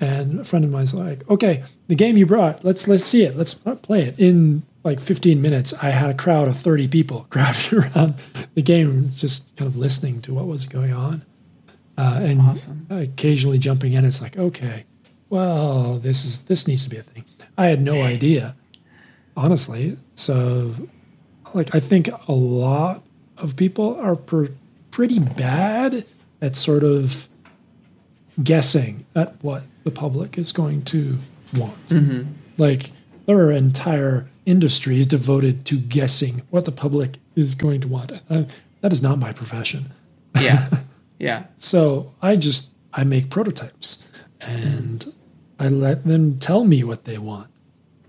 And a friend of mine's like, "Okay, the game you brought, let's let's see it, let's play it." In like 15 minutes, I had a crowd of 30 people crowded around the game, just kind of listening to what was going on, uh, and awesome. occasionally jumping in. It's like, okay, well, this is this needs to be a thing. I had no idea, honestly. So, like, I think a lot of people are per, pretty bad at sort of guessing at what the public is going to want. Mm-hmm. Like, there are entire industries devoted to guessing what the public is going to want. Uh, that is not my profession. Yeah. Yeah. so I just I make prototypes and I let them tell me what they want.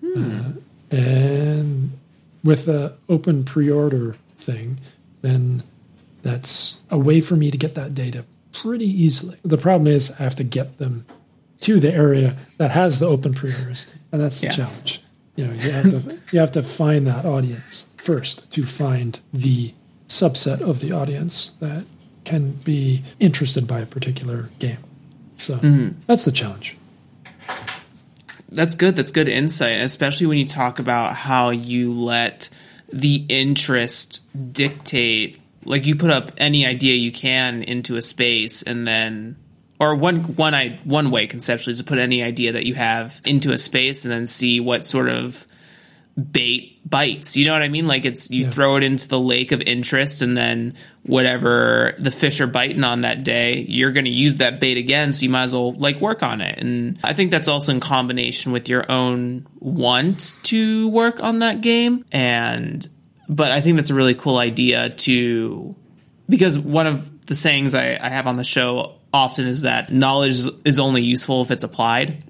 Uh, and with the open pre-order thing, then that's a way for me to get that data pretty easily. The problem is I have to get them to the area that has the open pre-orders, and that's the Yeah. challenge. You know, you have to you have to find that audience first to find the subset of the audience that can be interested by a particular game. So mm-hmm. that's the challenge. That's good. That's good insight, especially when you talk about how you let the interest dictate. Like you put up any idea you can into a space, and then, or one one I one way conceptually is to put any idea that you have into a space, and then see what sort of bait bites. You know what I mean? Like it's you throw it into the lake of interest, and then whatever the fish are biting on that day, you're going to use that bait again. So you might as well like work on it. And I think that's also in combination with your own want to work on that game. And but I think that's a really cool idea to because one of the sayings I, I have on the show often is that knowledge is only useful if it's applied.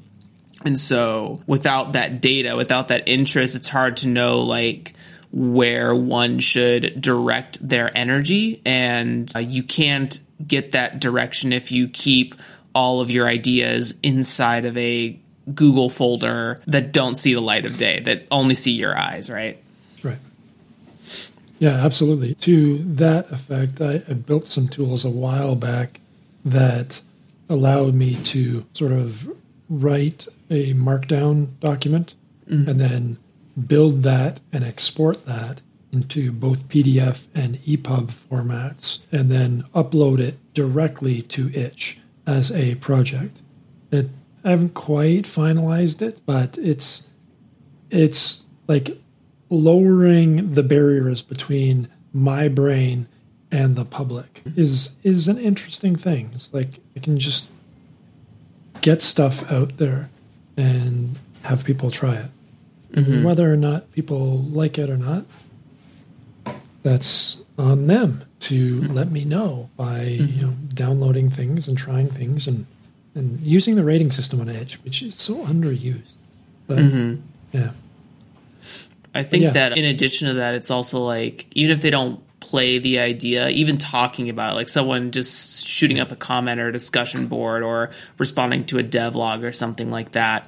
And so without that data, without that interest, it's hard to know like where one should direct their energy. And uh, you can't get that direction if you keep all of your ideas inside of a Google folder that don't see the light of day, that only see your eyes, right? Right. Yeah, absolutely. To that effect, I, I built some tools a while back that allowed me to sort of write a markdown document mm-hmm. and then build that and export that into both PDF and EPUB formats and then upload it directly to Itch as a project. It, I haven't quite finalized it, but it's it's like lowering the barriers between my brain and the public is is an interesting thing. It's like I can just get stuff out there and have people try it. And whether or not people like it or not, that's on them to let me know by you mm-hmm. know downloading things and trying things and and using the rating system on itch, which is so underused. But mm-hmm. yeah. I think Yeah. that in addition to that, it's also like even if they don't play the idea, even talking about it, like someone just shooting up a comment or a discussion board or responding to a devlog or something like that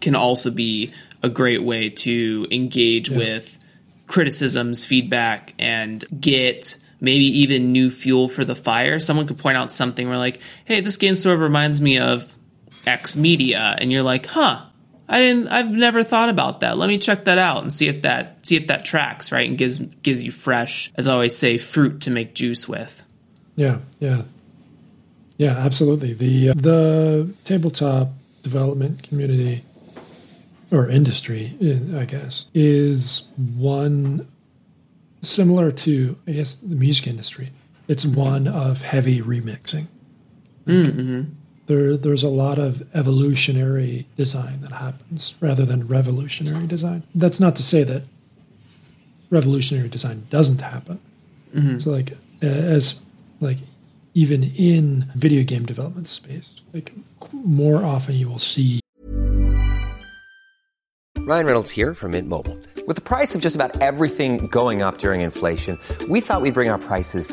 can also be a great way to engage with criticisms, feedback, and get maybe even new fuel for the fire. Someone could point out something where like, hey, this game sort of reminds me of X media, and you're like, huh. I didn't. I've never thought about that. Let me check that out and see if that see if that tracks right and gives gives you fresh, as I always say, fruit to make juice with. Yeah, yeah, yeah, absolutely. The uh, the tabletop development community or industry, uh, I guess, is one similar to I guess the music industry. It's one of heavy remixing. There, there's a lot of evolutionary design that happens rather than revolutionary design. That's not to say that revolutionary design doesn't happen. Mm-hmm. So like as like even in video game development space, like more often you will see Ryan Reynolds here from Mint Mobile. With the price of just about everything going up during inflation, we thought we'd bring our prices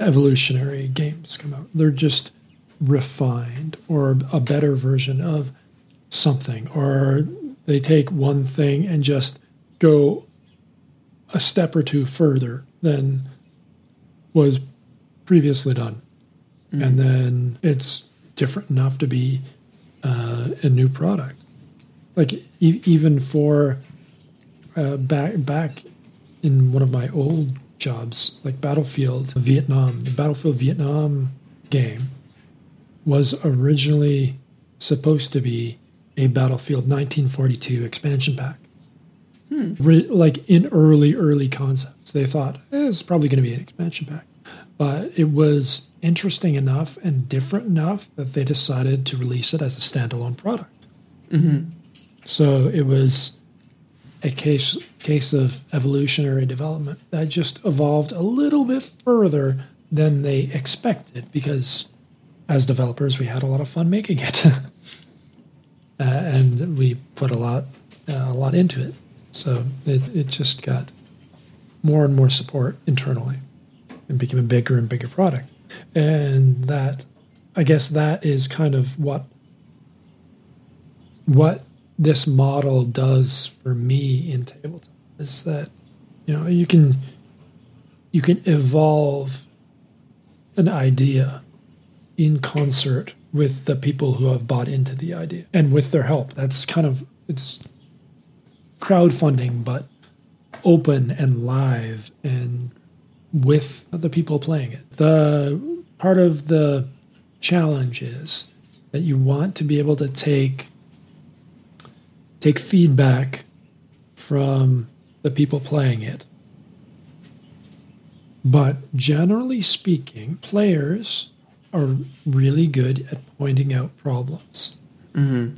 Evolutionary games come out. They're just refined or a better version of something, or they take one thing and just go a step or two further than was previously done. And then it's different enough to be uh, a new product. Like e- even for uh, back back in one of my old jobs, like Battlefield Vietnam, the Battlefield Vietnam game was originally supposed to be a Battlefield 1942 expansion pack. Re- like in early, early concepts, they thought eh, it's probably going to be an expansion pack. But it was interesting enough and different enough that they decided to release it as a standalone product. So it was a case case of evolutionary development that just evolved a little bit further than they expected because as developers we had a lot of fun making it. Uh, and we put a lot uh, a lot into it. So it, it just got more and more support internally and became a bigger and bigger product. And that i guess that is kind of what what this model does for me in tabletop is that you know you can you can evolve an idea in concert with the people who have bought into the idea and with their help. That's kind of it's crowdfunding but open and live and with the people playing it. The part of the challenge is that you want to be able to take take feedback from the people playing it. But generally speaking, players are really good at pointing out problems. Mm-hmm.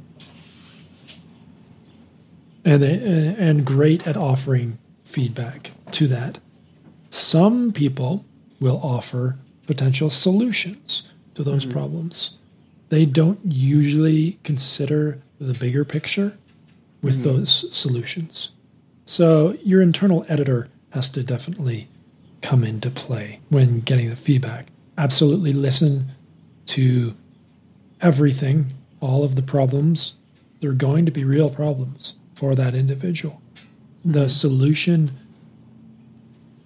And, they, and great at offering feedback to that. Some people will offer potential solutions to those mm-hmm. problems. They don't usually consider the bigger picture with hmm. those solutions. So your internal editor has to definitely come into play when getting the feedback. Absolutely listen to everything, all of the problems. They're going to be real problems for that individual. The hmm. solution,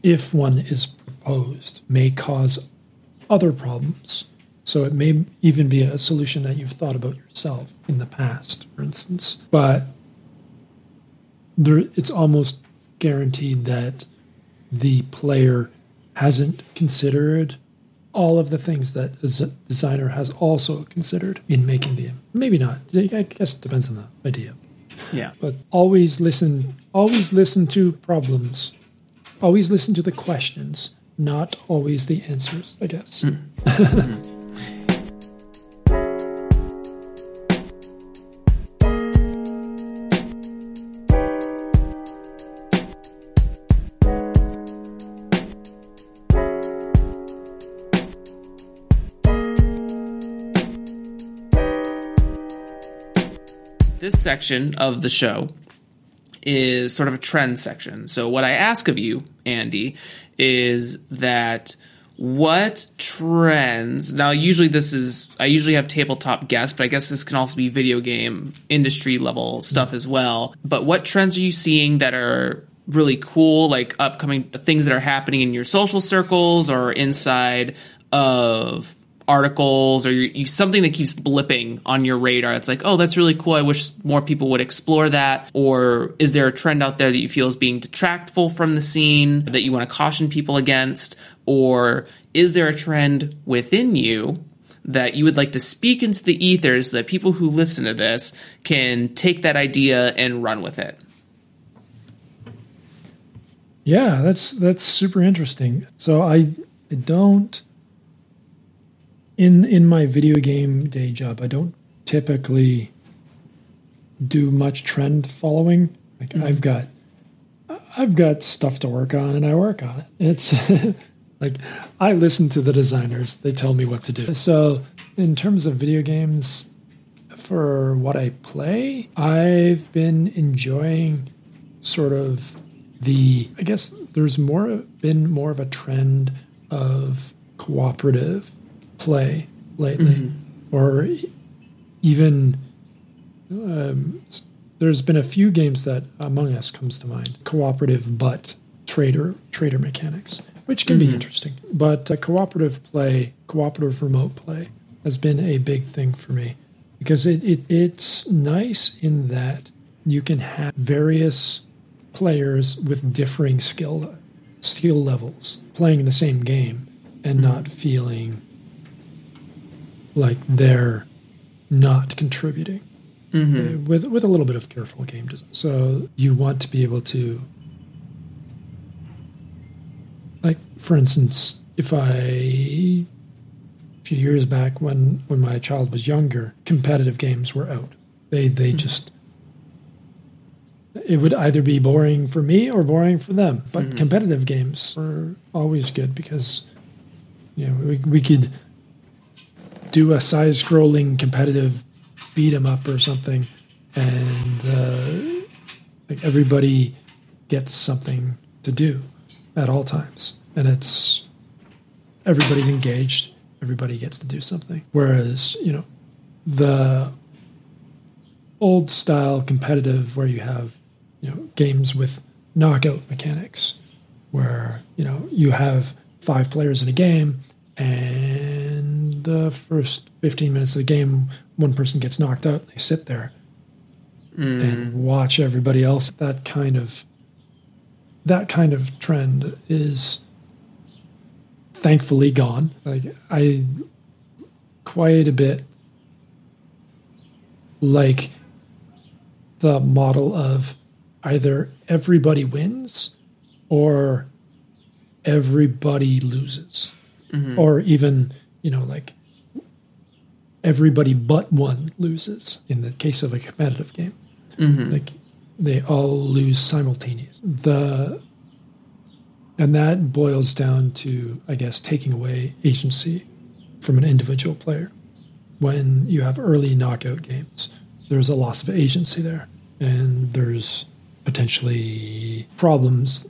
if one is proposed, may cause other problems. So it may even be a solution that you've thought about yourself in the past, for instance. But there, it's almost guaranteed that the player hasn't considered all of the things that a designer has also considered in making the game. Maybe not. I guess it depends on the idea. Yeah. But always listen. Always listen to problems. Always listen to the questions, not always the answers. I guess. This mm. mm-hmm. Section of the show is sort of a trend section. So, what I ask of you, Andy, is that what trends now usually this is i usually have tabletop guests but i guess this can also be video game industry level stuff as well but what trends are you seeing that are really cool like upcoming things that are happening in your social circles or inside of articles or you, you, something that keeps blipping on your radar. It's like oh that's really cool. I wish more people would explore that. Or is there a trend out there that you feel is being detractful from the scene that you want to caution people against? Or is there a trend within you that you would like to speak into the ethers so that people who listen to this can take that idea and run with it? Yeah that's that's super interesting. So i, I don't in in my video game day job, I don't typically do much trend following. Like mm-hmm. I've got I've got stuff to work on and I work on it. It's like I listen to the designers. They tell me what to do. So in terms of video games for what I play, I've been enjoying sort of the I guess there's more been more of a trend of cooperative play lately, mm-hmm. or even um, there's been a few games that Among Us comes to mind, cooperative but traitor traitor mechanics, which can mm-hmm. be interesting. But uh, cooperative play, cooperative remote play, has been a big thing for me because it, it it's nice in that you can have various players with differing skill skill levels playing the same game and mm-hmm. not feeling like they're not contributing mm-hmm. Uh, with with a little bit of careful game design. So you want to be able to, like for instance, if I a few years back when when my child was younger, competitive games were out. They they mm-hmm. just it would either be boring for me or boring for them. But mm-hmm. competitive games were always good because you know we, we could do a side scrolling competitive beat 'em up or something, and uh, like everybody gets something to do at all times, and it's everybody's engaged. Everybody gets to do something. Whereas you know the old style competitive where you have you know games with knockout mechanics where you know you have five players in a game and the first 15 minutes of the game, one person gets knocked out. They sit there mm. and watch everybody else. That kind of that kind of trend is thankfully gone. Like I quite a bit like the model of either everybody wins or everybody loses mm-hmm. or even you know like everybody but one loses in the case of a competitive game. Mm-hmm. Like they all lose simultaneously. The and that boils down to I guess taking away agency from an individual player. When you have early knockout games, there's a loss of agency there, and there's potentially problems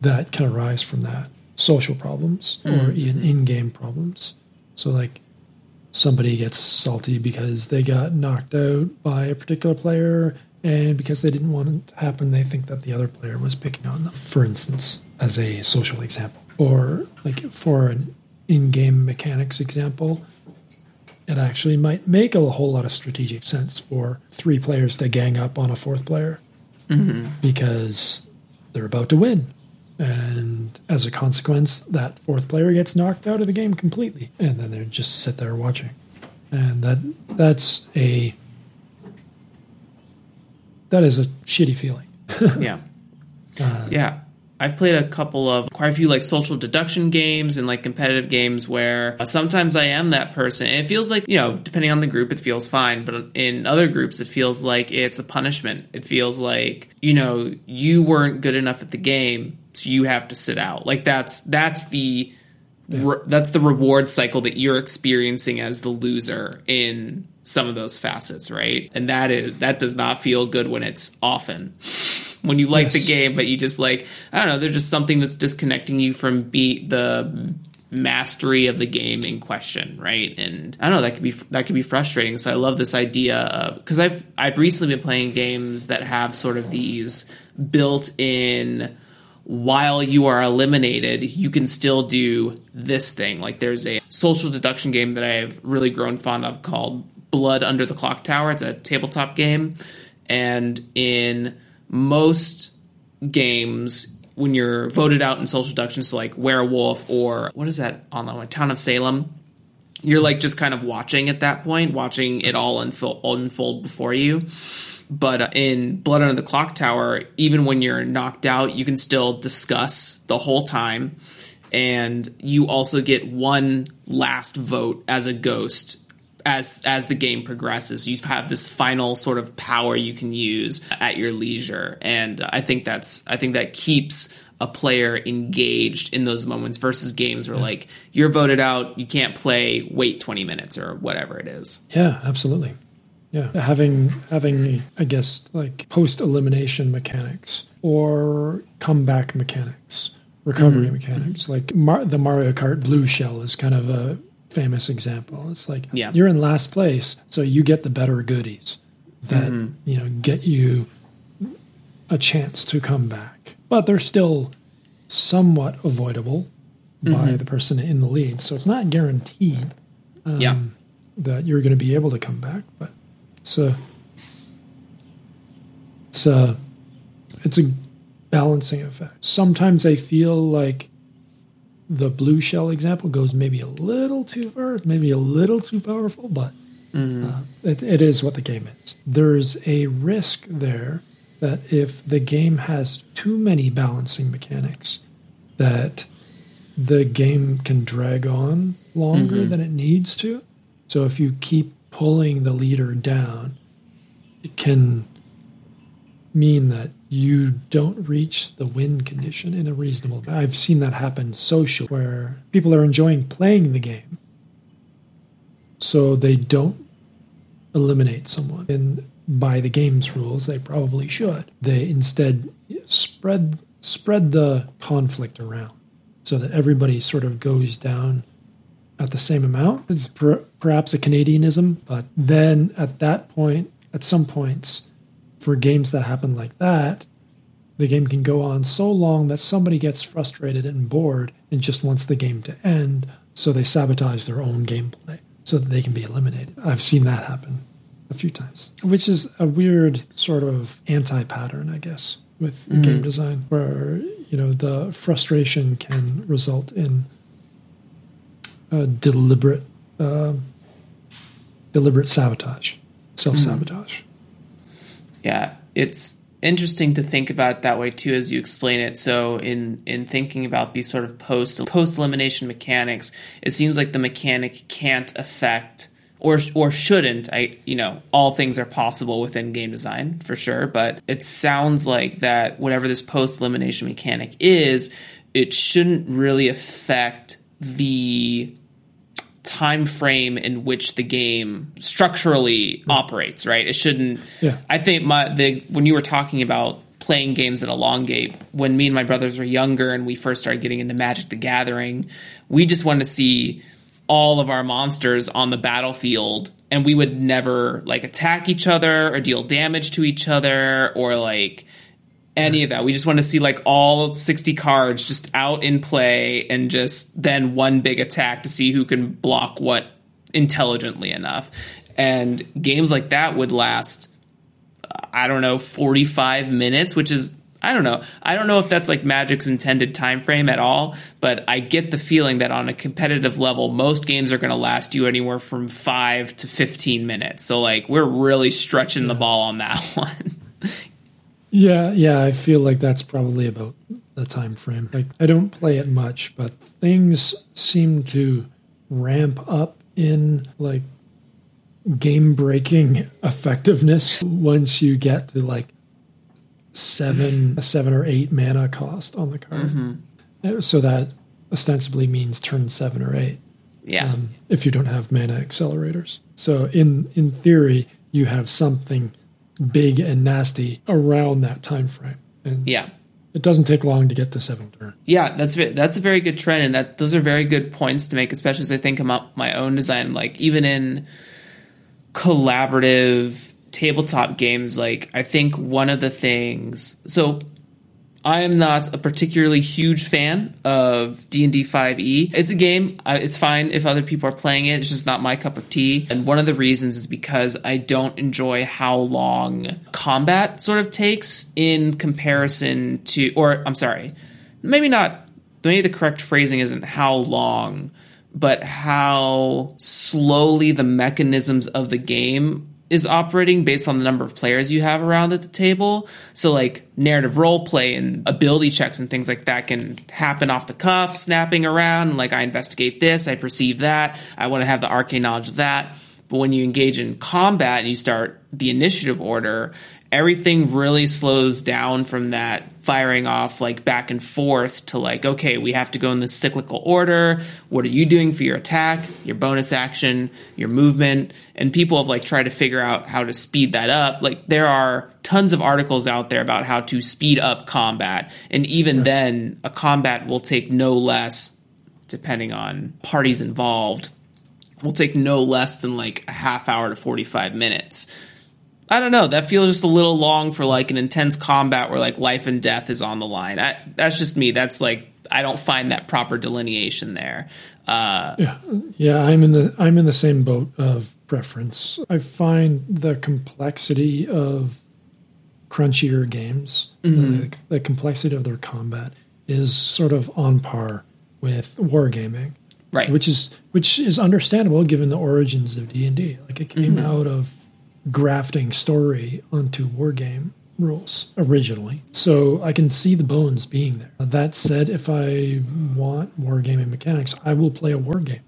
that can arise from that social problems mm. or even in-game problems. So like somebody gets salty because they got knocked out by a particular player and because they didn't want it to happen they think that the other player was picking on them for instance as a social example or like for an in-game mechanics example it actually might make a whole lot of strategic sense for three players to gang up on a fourth player mm-hmm. because they're about to win and as a consequence, that fourth player gets knocked out of the game completely, and then they just sit there watching, and that that's a that is a shitty feeling. yeah, uh, yeah. I've played a couple of quite a few like social deduction games and like competitive games where uh, sometimes I am that person. And it feels like, you know, depending on the group, it feels fine. But in other groups, it feels like it's a punishment. It feels like, you know, you weren't good enough at the game so you have to sit out. Like that's that's the yeah. re, that's the reward cycle that you're experiencing as the loser in some of those facets, right? And that is that does not feel good when it's often. When you like yes. the game, but you just like I don't know, there's just something that's disconnecting you from be the mastery of the game in question, right? And I don't know that could be that could be frustrating. So I love this idea of because I've I've recently been playing games that have sort of these built in while you are eliminated, you can still do this thing. Like there's a social deduction game that I have really grown fond of called Blood Under the Clock Tower. It's a tabletop game. And in most games, when you're voted out in social deductions, so like Werewolf or what is that on that one? Town of Salem. You're like just kind of watching at that point, watching it all unfold, unfold before you. But uh, in Blood Under the Clock Tower, even when you're knocked out, you can still discuss the whole time. And you also get one last vote as a ghost as as the game progresses. You have this final sort of power you can use at your leisure, and I think that's I think that keeps a player engaged in those moments versus games where yeah. like you're voted out, you can't play, wait 20 minutes or whatever it is. Yeah, absolutely. Yeah, having having I guess like post elimination mechanics or comeback mechanics, recovery mm-hmm. mechanics. Like Mar- the Mario Kart Blue Shell is kind of a famous example. It's like yeah. you're in last place, so you get the better goodies that mm-hmm. you know get you a chance to come back, but they're still somewhat avoidable mm-hmm. by the person in the lead. So it's not guaranteed um, yeah. that you're going to be able to come back, but it's a it's a it's a balancing effect. Sometimes I feel like the blue shell example goes maybe a little too far, maybe a little too powerful, but mm-hmm. uh, it, it is what the game is. There's a risk there that if the game has too many balancing mechanics, that the game can drag on longer mm-hmm. than it needs to. So if you keep pulling the leader down, it can mean that you don't reach the win condition in a reasonable way. I've seen that happen social where people are enjoying playing the game. So they don't eliminate someone. And by the game's rules, they probably should. They instead spread spread the conflict around so that everybody sort of goes down at the same amount. It's per, perhaps a Canadianism, but then at that point, at some points, for games that happen like that, the game can go on so long that somebody gets frustrated and bored and just wants the game to end, so they sabotage their own gameplay so that they can be eliminated. I've seen that happen a few times, which is a weird sort of anti pattern, I guess, with mm-hmm. game design, where you know the frustration can result in deliberate uh, deliberate sabotage, self sabotage. Mm. Yeah, it's interesting to think about that way too as you explain it so in in thinking about these sort of post post elimination mechanics it seems like the mechanic can't affect or or shouldn't i you know all things are possible within game design for sure but it sounds like that whatever this post elimination mechanic is it shouldn't really affect the time frame in which the game structurally operates, right? It shouldn't. Yeah. I think my the when you were talking about playing games that elongate, when me and my brothers were younger and we first started getting into Magic the Gathering, we just wanted to see all of our monsters on the battlefield and we would never like attack each other or deal damage to each other or like any of that. We just want to see like all 60 cards just out in play and just then one big attack to see who can block what intelligently enough. And games like that would last uh, I don't know 45 minutes, which is I don't know. I don't know if that's like Magic's intended time frame at all, but I get the feeling that on a competitive level, most games are going to last you anywhere from 5 to 15 minutes. So like we're really stretching the ball on that one. Yeah, yeah, I feel like that's probably about the time frame. Like I don't play it much, but things seem to ramp up in like game breaking effectiveness once you get to like seven seven or eight mana cost on the card. Mm-hmm. So that ostensibly means turn seven or eight. Yeah. um, if you don't have mana accelerators. So in in theory, you have something big and nasty around that time frame, and yeah. it doesn't take long to get to seven turn. Yeah, that's that's a very good trend, and that those are very good points to make, especially as I think about my own design. Like even in collaborative tabletop games, like I think one of the things. So I am not a particularly huge fan of D and D Five E. It's a game. It's fine if other people are playing it. It's just not my cup of tea. And one of the reasons is because I don't enjoy how long combat sort of takes in comparison to, or I'm sorry, maybe not. Maybe the correct phrasing isn't how long, but how slowly the mechanisms of the game is operating based on the number of players you have around at the table. So like narrative role play and ability checks and things like that can happen off the cuff, snapping around. Like I investigate this, I perceive that, I want to have the arcane knowledge of that. But when you engage in combat and you start the initiative order, everything really slows down from that firing off like back and forth to like okay we have to go in this cyclical order. What are you doing for your attack your bonus action your movement? And people have like tried to figure out how to speed that up. Like there are tons of articles out there about how to speed up combat. And even then a combat will take no less depending on parties involved will take no less than like a half hour to 45 minutes I don't know. That feels just a little long for like an intense combat where like life and death is on the line. I, that's just me. That's like I don't find that proper delineation there. Uh, Yeah, yeah, I'm in the I'm in the same boat of preference. I find the complexity of crunchier games, the, the complexity of their combat is sort of on par with wargaming, right. which is which is understandable given the origins of D and D. Like it came out of grafting story onto wargame rules originally. So I can see the bones being there. That said, if I want wargaming mechanics, I will play a wargame.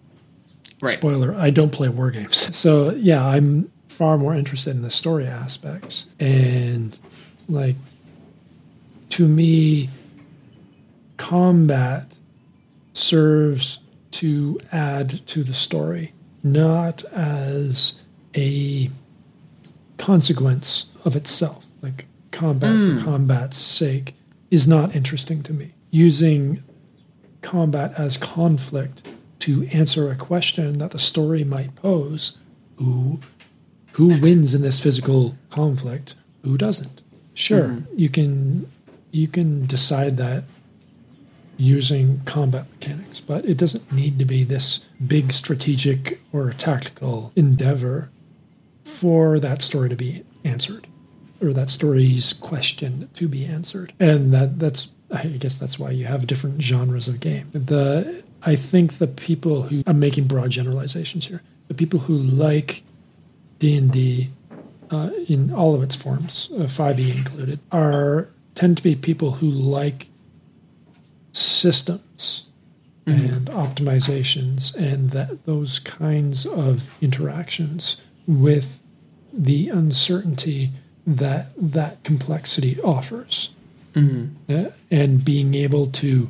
right. Spoiler, I don't play war games. So yeah, I'm far more interested in the story aspects. And like to me, combat serves to add to the story, not as a consequence of itself. Like combat for hmm. combat's sake is not interesting to me. Using combat as conflict to answer a question that the story might pose who who wins in this physical conflict who doesn't sure hmm. you can you can decide that using combat mechanics but it doesn't need to be this big strategic or tactical endeavor for that story to be answered or that story's question to be answered. And that that's i guess that's why you have different genres of game. The i think the people who i'm making broad generalizations here. The people who like d&d uh, in all of its forms uh, 5e included are tend to be people who like systems and optimizations and that those kinds of interactions with the uncertainty that that complexity offers Uh, and being able to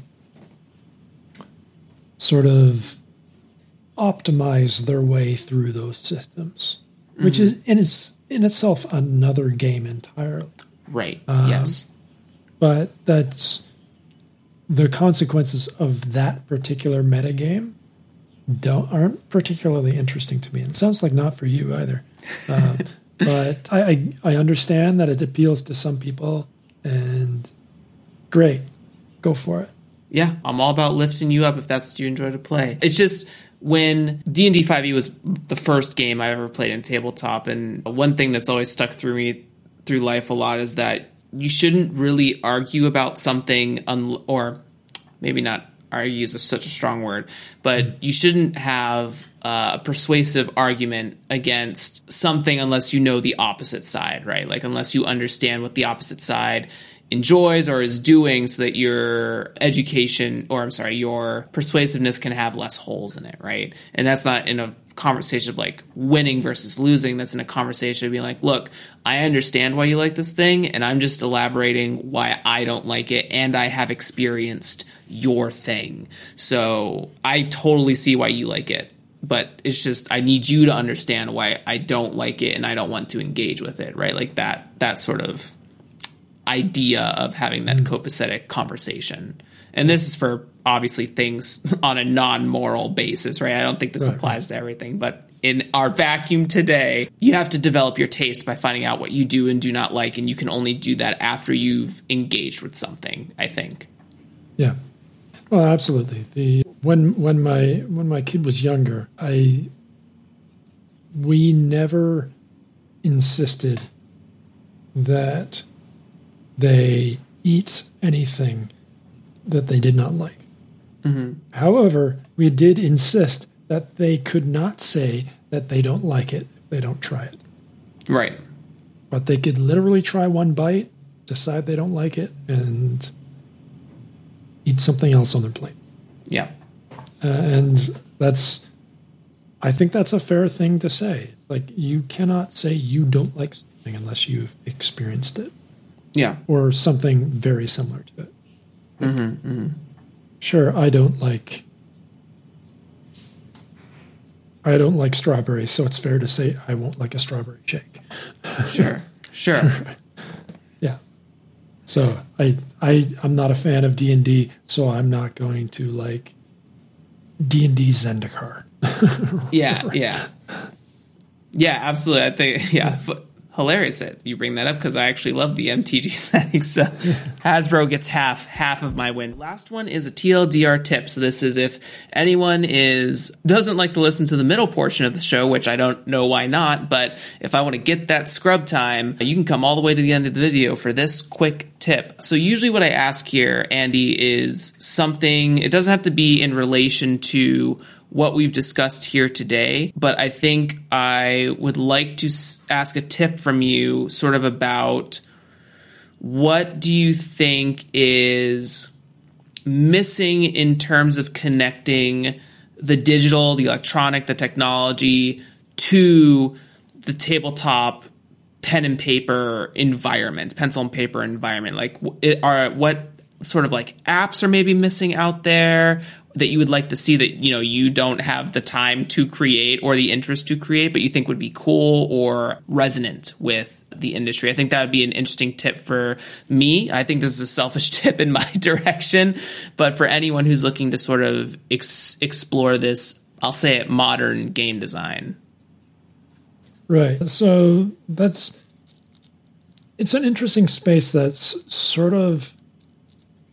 sort of optimize their way through those systems which is in, is in itself another game entirely Right. Um, yes. but that's the consequences of that particular metagame don't aren't particularly interesting to me. And it sounds like not for you either. Uh, but I, I I understand that it appeals to some people, and great, go for it. Yeah, I'm all about lifting you up if that's what you enjoy to play. It's just when D&D 5e was the first game I ever played in tabletop and one thing that's always stuck through me through life a lot is that you shouldn't really argue about something un- or maybe not argue is a, such a strong word, but you shouldn't have uh, a persuasive argument against something unless you know the opposite side, right? Like unless you understand what the opposite side enjoys or is doing so that your education or I'm sorry, your persuasiveness can have less holes in it, right? And that's not in a conversation of like winning versus losing. That's in a conversation of being like, look, I understand why you like this thing, and I'm just elaborating why I don't like it, and I have experienced your thing. So I totally see why you like it. but it's just I need you to understand why I don't like it and I don't want to engage with it, right? Like that that sort of idea of having that mm. copacetic conversation. And this is for obviously things on a non-moral basis, right? I don't think this right, applies to everything, but in our vacuum today, you have to develop your taste by finding out what you do and do not like, and you can only do that after you've engaged with something. I think. Yeah, well, absolutely. The when when my when my kid was younger, I we never insisted that they eat anything that they did not like. Mm-hmm. However, we did insist that they could not say that they don't like it if they don't try it. Right. But they could literally try one bite, decide they don't like it, and eat something else on their plate. Yeah. Uh, and that's, I think that's a fair thing to say. Like, you cannot say you don't like something unless you've experienced it. Yeah. Or something very similar to it. Mm-hmm, mm-hmm. Sure, I don't like I don't like strawberries, so it's fair to say I won't like a strawberry shake. Sure, sure. yeah. So I I I'm not a fan of D and D, so I'm not going to like D and D Zendikar. yeah, yeah, yeah. Absolutely. I think yeah. yeah hilarious that you bring that up because I actually love the MTG setting. So Hasbro gets half half of my win. Last one is a TLDR tip. So this is if anyone is doesn't like to listen to the middle portion of the show, which I don't know why not, but if I want to get that scrub time, you can come all the way to the end of the video for this quick tip. So usually what I ask here, Andy, is something it doesn't have to be in relation to what we've discussed here today, but I think I would like to ask a tip from you sort of about what do you think is missing in terms of connecting the digital, the electronic, the technology to the tabletop pen and paper environment, pencil and paper environment? Like, are what sort of like apps are maybe missing out there that you would like to see that you know you don't have the time to create or the interest to create but you think would be cool or resonant with the industry. I think that would be an interesting tip for me. I think this is a selfish tip in my direction but for anyone who's looking to sort of ex- explore this i'll say it modern game design. Right. So that's it's an interesting space that's sort of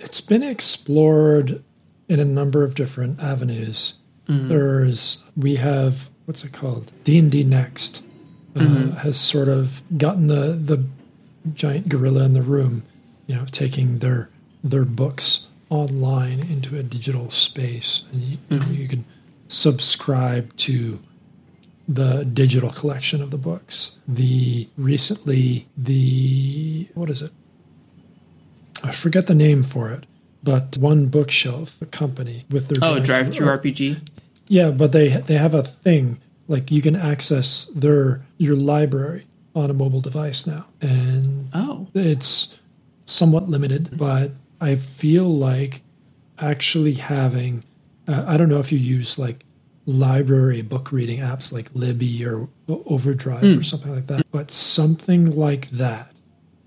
it's been explored in a number of different avenues. Mm-hmm. There's we have what's it called? D and D Next uh, mm-hmm. has sort of gotten the the giant gorilla in the room, you know, taking their their books online into a digital space, and you, mm-hmm. you, know, you can subscribe to the digital collection of the books. The recently the what is it? I forget the name for it but one bookshelf, a company with their oh drive through RPG. Yeah, but they they have a thing like you can access their your library on a mobile device now, and oh, it's somewhat limited, but I feel like actually having uh, I don't know if you use like library book reading apps like Libby or Overdrive mm. or something like that, but something like that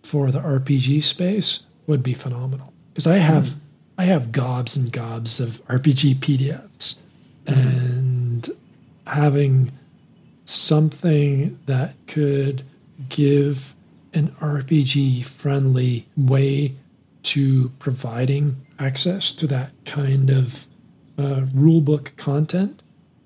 for the RPG space would be phenomenal because I have mm. I have gobs and gobs of RPG PDFs, mm-hmm. and having something that could give an RPG friendly way to providing access to that kind of uh, rulebook content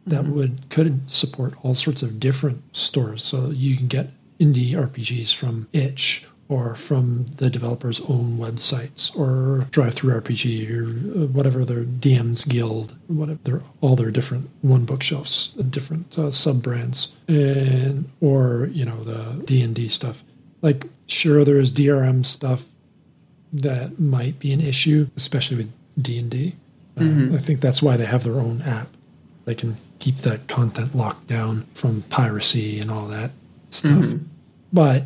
that mm-hmm. would could support all sorts of different stores. So you can get indie RPGs from itch or from the developer's own websites or drive through rpg or uh, whatever their DM's Guild, whatever all their different one bookshelves, different uh, sub brands, and or you know the D and D stuff. Like sure, there is DRM stuff that might be an issue, especially with D and D. Uh, mm-hmm. I think that's why they have their own app. They can keep that content locked down from piracy and all that stuff. Mm-hmm. But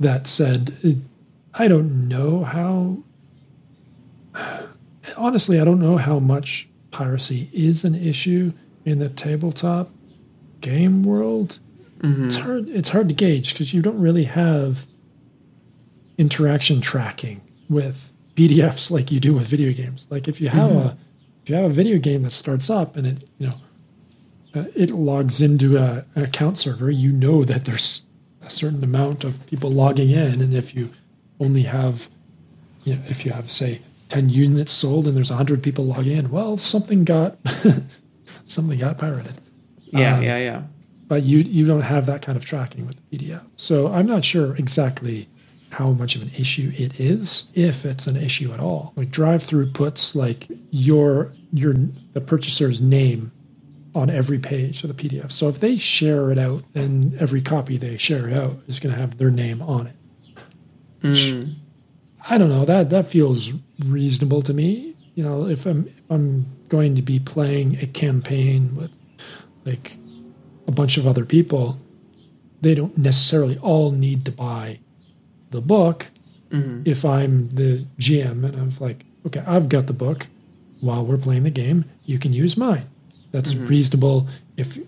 that said, I don't know how. Honestly, I don't know how much piracy is an issue in the tabletop game world, Mm-hmm. it's hard. It's hard to gauge because you don't really have interaction tracking with PDFs like you do with video games. Like if you have a if you have a video game that starts up and it you know uh, it logs into a, an account server, you know that there's a certain amount of people logging in, and if you only have you know if you have say 10 units sold and there's 100 people logging in, well something got something got pirated Yeah, Um, yeah, yeah. but you you don't have that kind of tracking with the PDF. So I'm not sure exactly how much of an issue it is, if it's an issue at all. Like drive-through puts like your your the purchaser's name on every page of the PDF. So if they share it out, then every copy they share it out is going to have their name on it. Mm. I don't know that that feels reasonable to me. You know, if I'm if I'm going to be playing a campaign with like a bunch of other people, they don't necessarily all need to buy the book. If I'm the GM and I'm like, okay, I've got the book. While we're playing the game, you can use mine. That's reasonable. If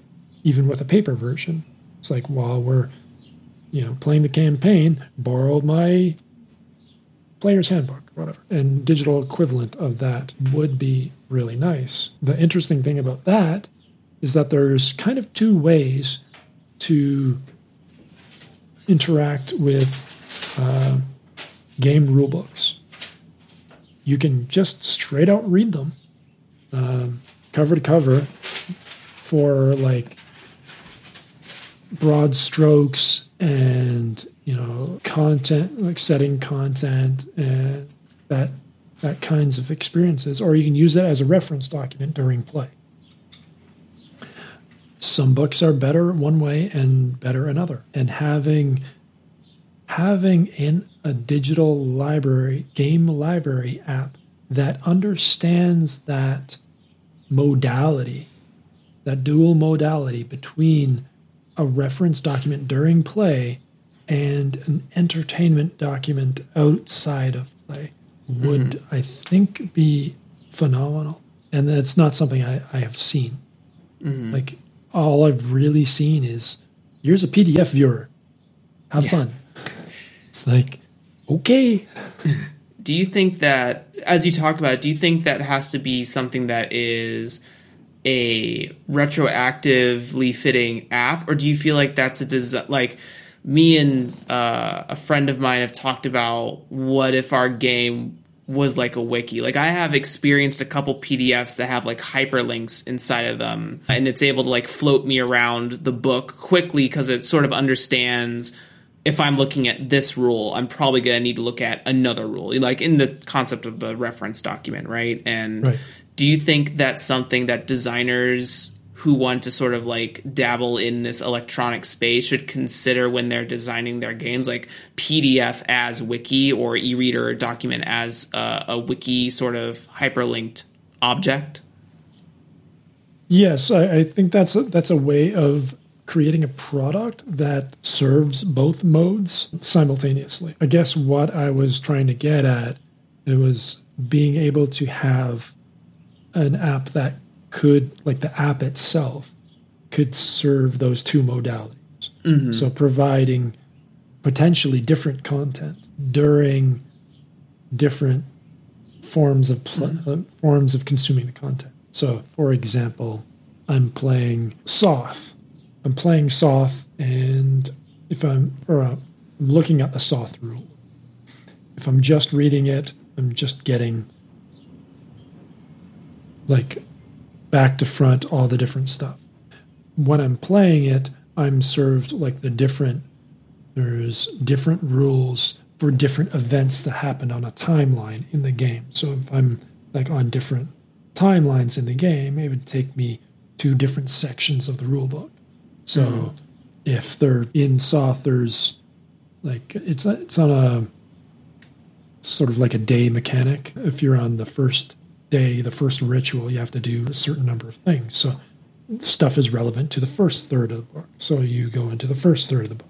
even with a paper version, it's like while we're you know playing the campaign, borrow my player's handbook, whatever. And digital equivalent of that would be really nice. The interesting thing about that is that there's kind of two ways to interact with uh, game rulebooks. You can just straight out read them, um, cover to cover, for like broad strokes and you know content like setting content and that that kinds of experiences. Or you can use it as a reference document during play. Some books are better one way and better another. And having having in a digital library game library app that understands that modality that dual modality between a reference document during play and an entertainment document outside of play would, mm-hmm. I think, be phenomenal. And that's not something I, I have seen. Mm-hmm. Like, all I've really seen is here's a PDF viewer. Have fun. It's like, okay. Do you think that, as you talk about, it, do you think that has to be something that is a retroactively fitting app, or do you feel like that's a design? Like me and uh, a friend of mine have talked about what if our game was like a wiki. Like I have experienced a couple PDFs that have like hyperlinks inside of them, and it's able to like float me around the book quickly because it sort of understands if I'm looking at this rule, I'm probably going to need to look at another rule, like in the concept of the reference document, right? And Right. do you think that's something that designers who want to sort of like dabble in this electronic space should consider when they're designing their games, like PDF as wiki or e-reader document as a, a wiki sort of hyperlinked object? Yes, I, I think that's a, that's a way of creating a product that serves both modes simultaneously. I guess what I was trying to get at it was being able to have an app that could, like the app itself, could serve those two modalities. So providing potentially different content during different forms of pl- uh, forms of consuming the content. So, for example, I'm playing Soth. I'm playing Soth, and if I'm or uh, looking at the Soth rule, if I'm just reading it, I'm just getting like back to front all the different stuff. When I'm playing it, I'm served like the different there's different rules for different events that happened on a timeline in the game. So if I'm like on different timelines in the game, it would take me to different sections of the rule book. So if they're in Soth, there's like it's it's on a sort of like a day mechanic. If you're on the first day, the first ritual, you have to do a certain number of things. So stuff is relevant to the first third of the book. So you go into the first third of the book.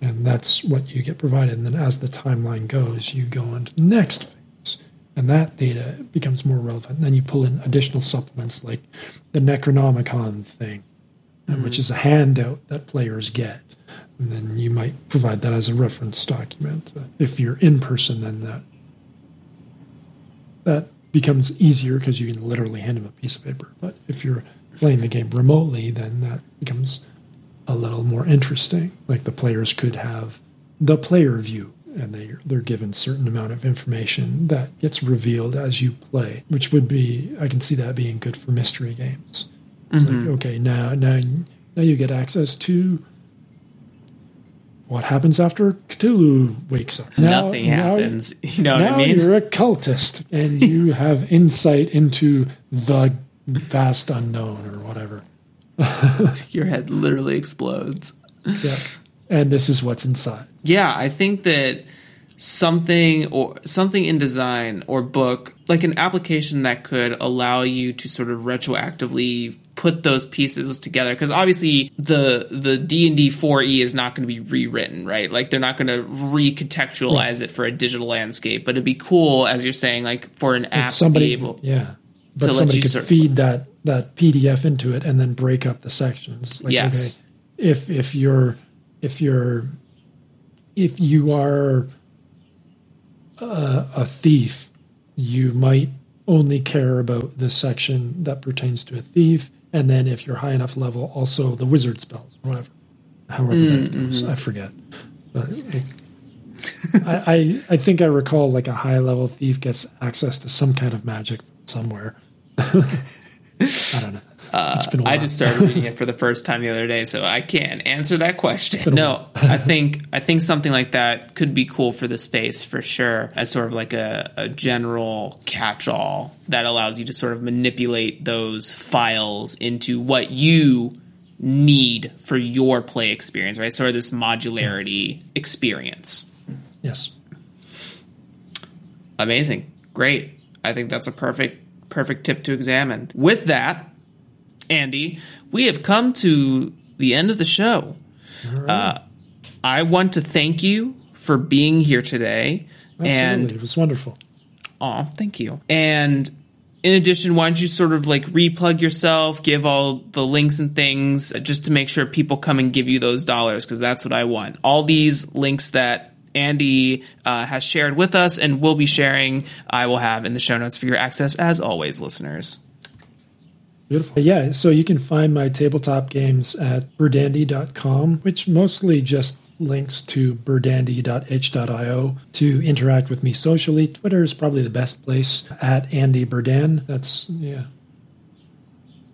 And that's what you get provided. And then as the timeline goes, you go into the next phase. and that data becomes more relevant. And then you pull in additional supplements like the Necronomicon thing, mm-hmm. which is a handout that players get. And then you might provide that as a reference document. If you're in person, then that that becomes easier because you can literally hand them a piece of paper. But if you're playing the game remotely, then that becomes a little more interesting. Like the players could have the player view and they they're given certain amount of information that gets revealed as you play, which would be I can see that being good for mystery games. It's mm-hmm. like okay, now now now you get access to what happens after Cthulhu wakes up. Now, Nothing happens. You know what I mean? You're a cultist and you have insight into the vast unknown or whatever. Your head literally explodes. Yeah. And this is what's inside. Yeah, I think that something or something in design or book like an application that could allow you to sort of retroactively put those pieces together because obviously the the D&D 4e is not going to be rewritten right? Like they're not going to recontextualize right. it for a digital landscape but it'd be cool as you're saying like for an app somebody, to be able yeah. but somebody could feed that that PDF into it and then break up the sections. Like yes. okay, if if you're if you're if you are a, a thief, you might only care about the section that pertains to a thief, and then if you're high enough level, also the wizard spells, whatever, however mm, that goes. Mm-hmm. I forget, but it, I, I, I think I recall like a high level thief gets access to some kind of magic somewhere. I don't know. Uh, I just started reading it for the first time the other day, so I can't answer that question. No, I think I think something like that could be cool for the space for sure, as sort of like a, a general catch-all that allows you to sort of manipulate those files into what you need for your play experience, right? Sort of this modularity experience. Yes. Amazing. Great. I think that's a perfect perfect tip to examine. With that, Andy, we have come to the end of the show. Right. Uh, I want to thank you for being here today. Absolutely. And it was wonderful. Oh, thank you. And in addition, why don't you sort of like replug yourself, give all the links and things just to make sure people come and give you those dollars because that's what I want. All these links that Andy uh, has shared with us and will be sharing, I will have in the show notes for your access as always, listeners. Beautiful. Yeah, so you can find my tabletop games at berdandy.com, which mostly just links to berdandy.itch.io to interact with me socially. Twitter is probably the best place at Andy Berdan. That's, yeah.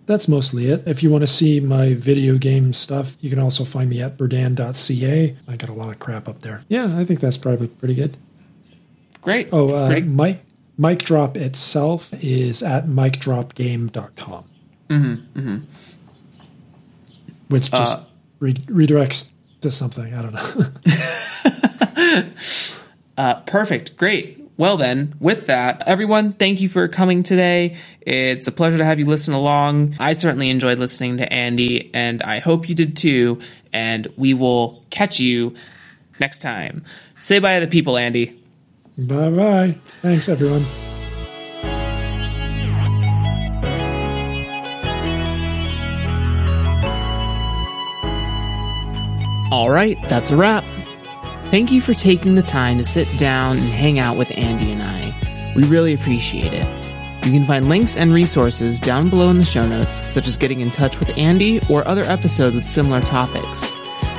That's mostly it. If you want to see my video game stuff, you can also find me at berdan.ca. I got a lot of crap up there. Yeah, I think that's probably pretty good. Great. Oh, uh, great. Mic, Mic Drop itself is at micdropgame.com. Mm-hmm, mm-hmm. Which just uh, re- redirects to something. I don't know. uh, perfect. Great. Well, then, with that, everyone, thank you for coming today. It's a pleasure to have you listen along. I certainly enjoyed listening to Andy, and I hope you did too. And we will catch you next time. Say bye to the people, Andy. Bye bye. Thanks, everyone. All right, that's a wrap. Thank you for taking the time to sit down and hang out with Andy and I. We really appreciate it. You can find links and resources down below in the show notes, such as getting in touch with Andy or other episodes with similar topics.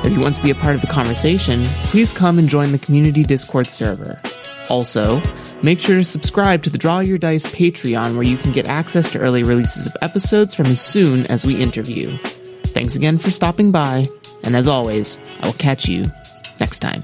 If you want to be a part of the conversation, please come and join the community Discord server. Also, make sure to subscribe to the Draw Your Dice Patreon where you can get access to early releases of episodes from as soon as we interview. Thanks again for stopping by, and as always, I will catch you next time.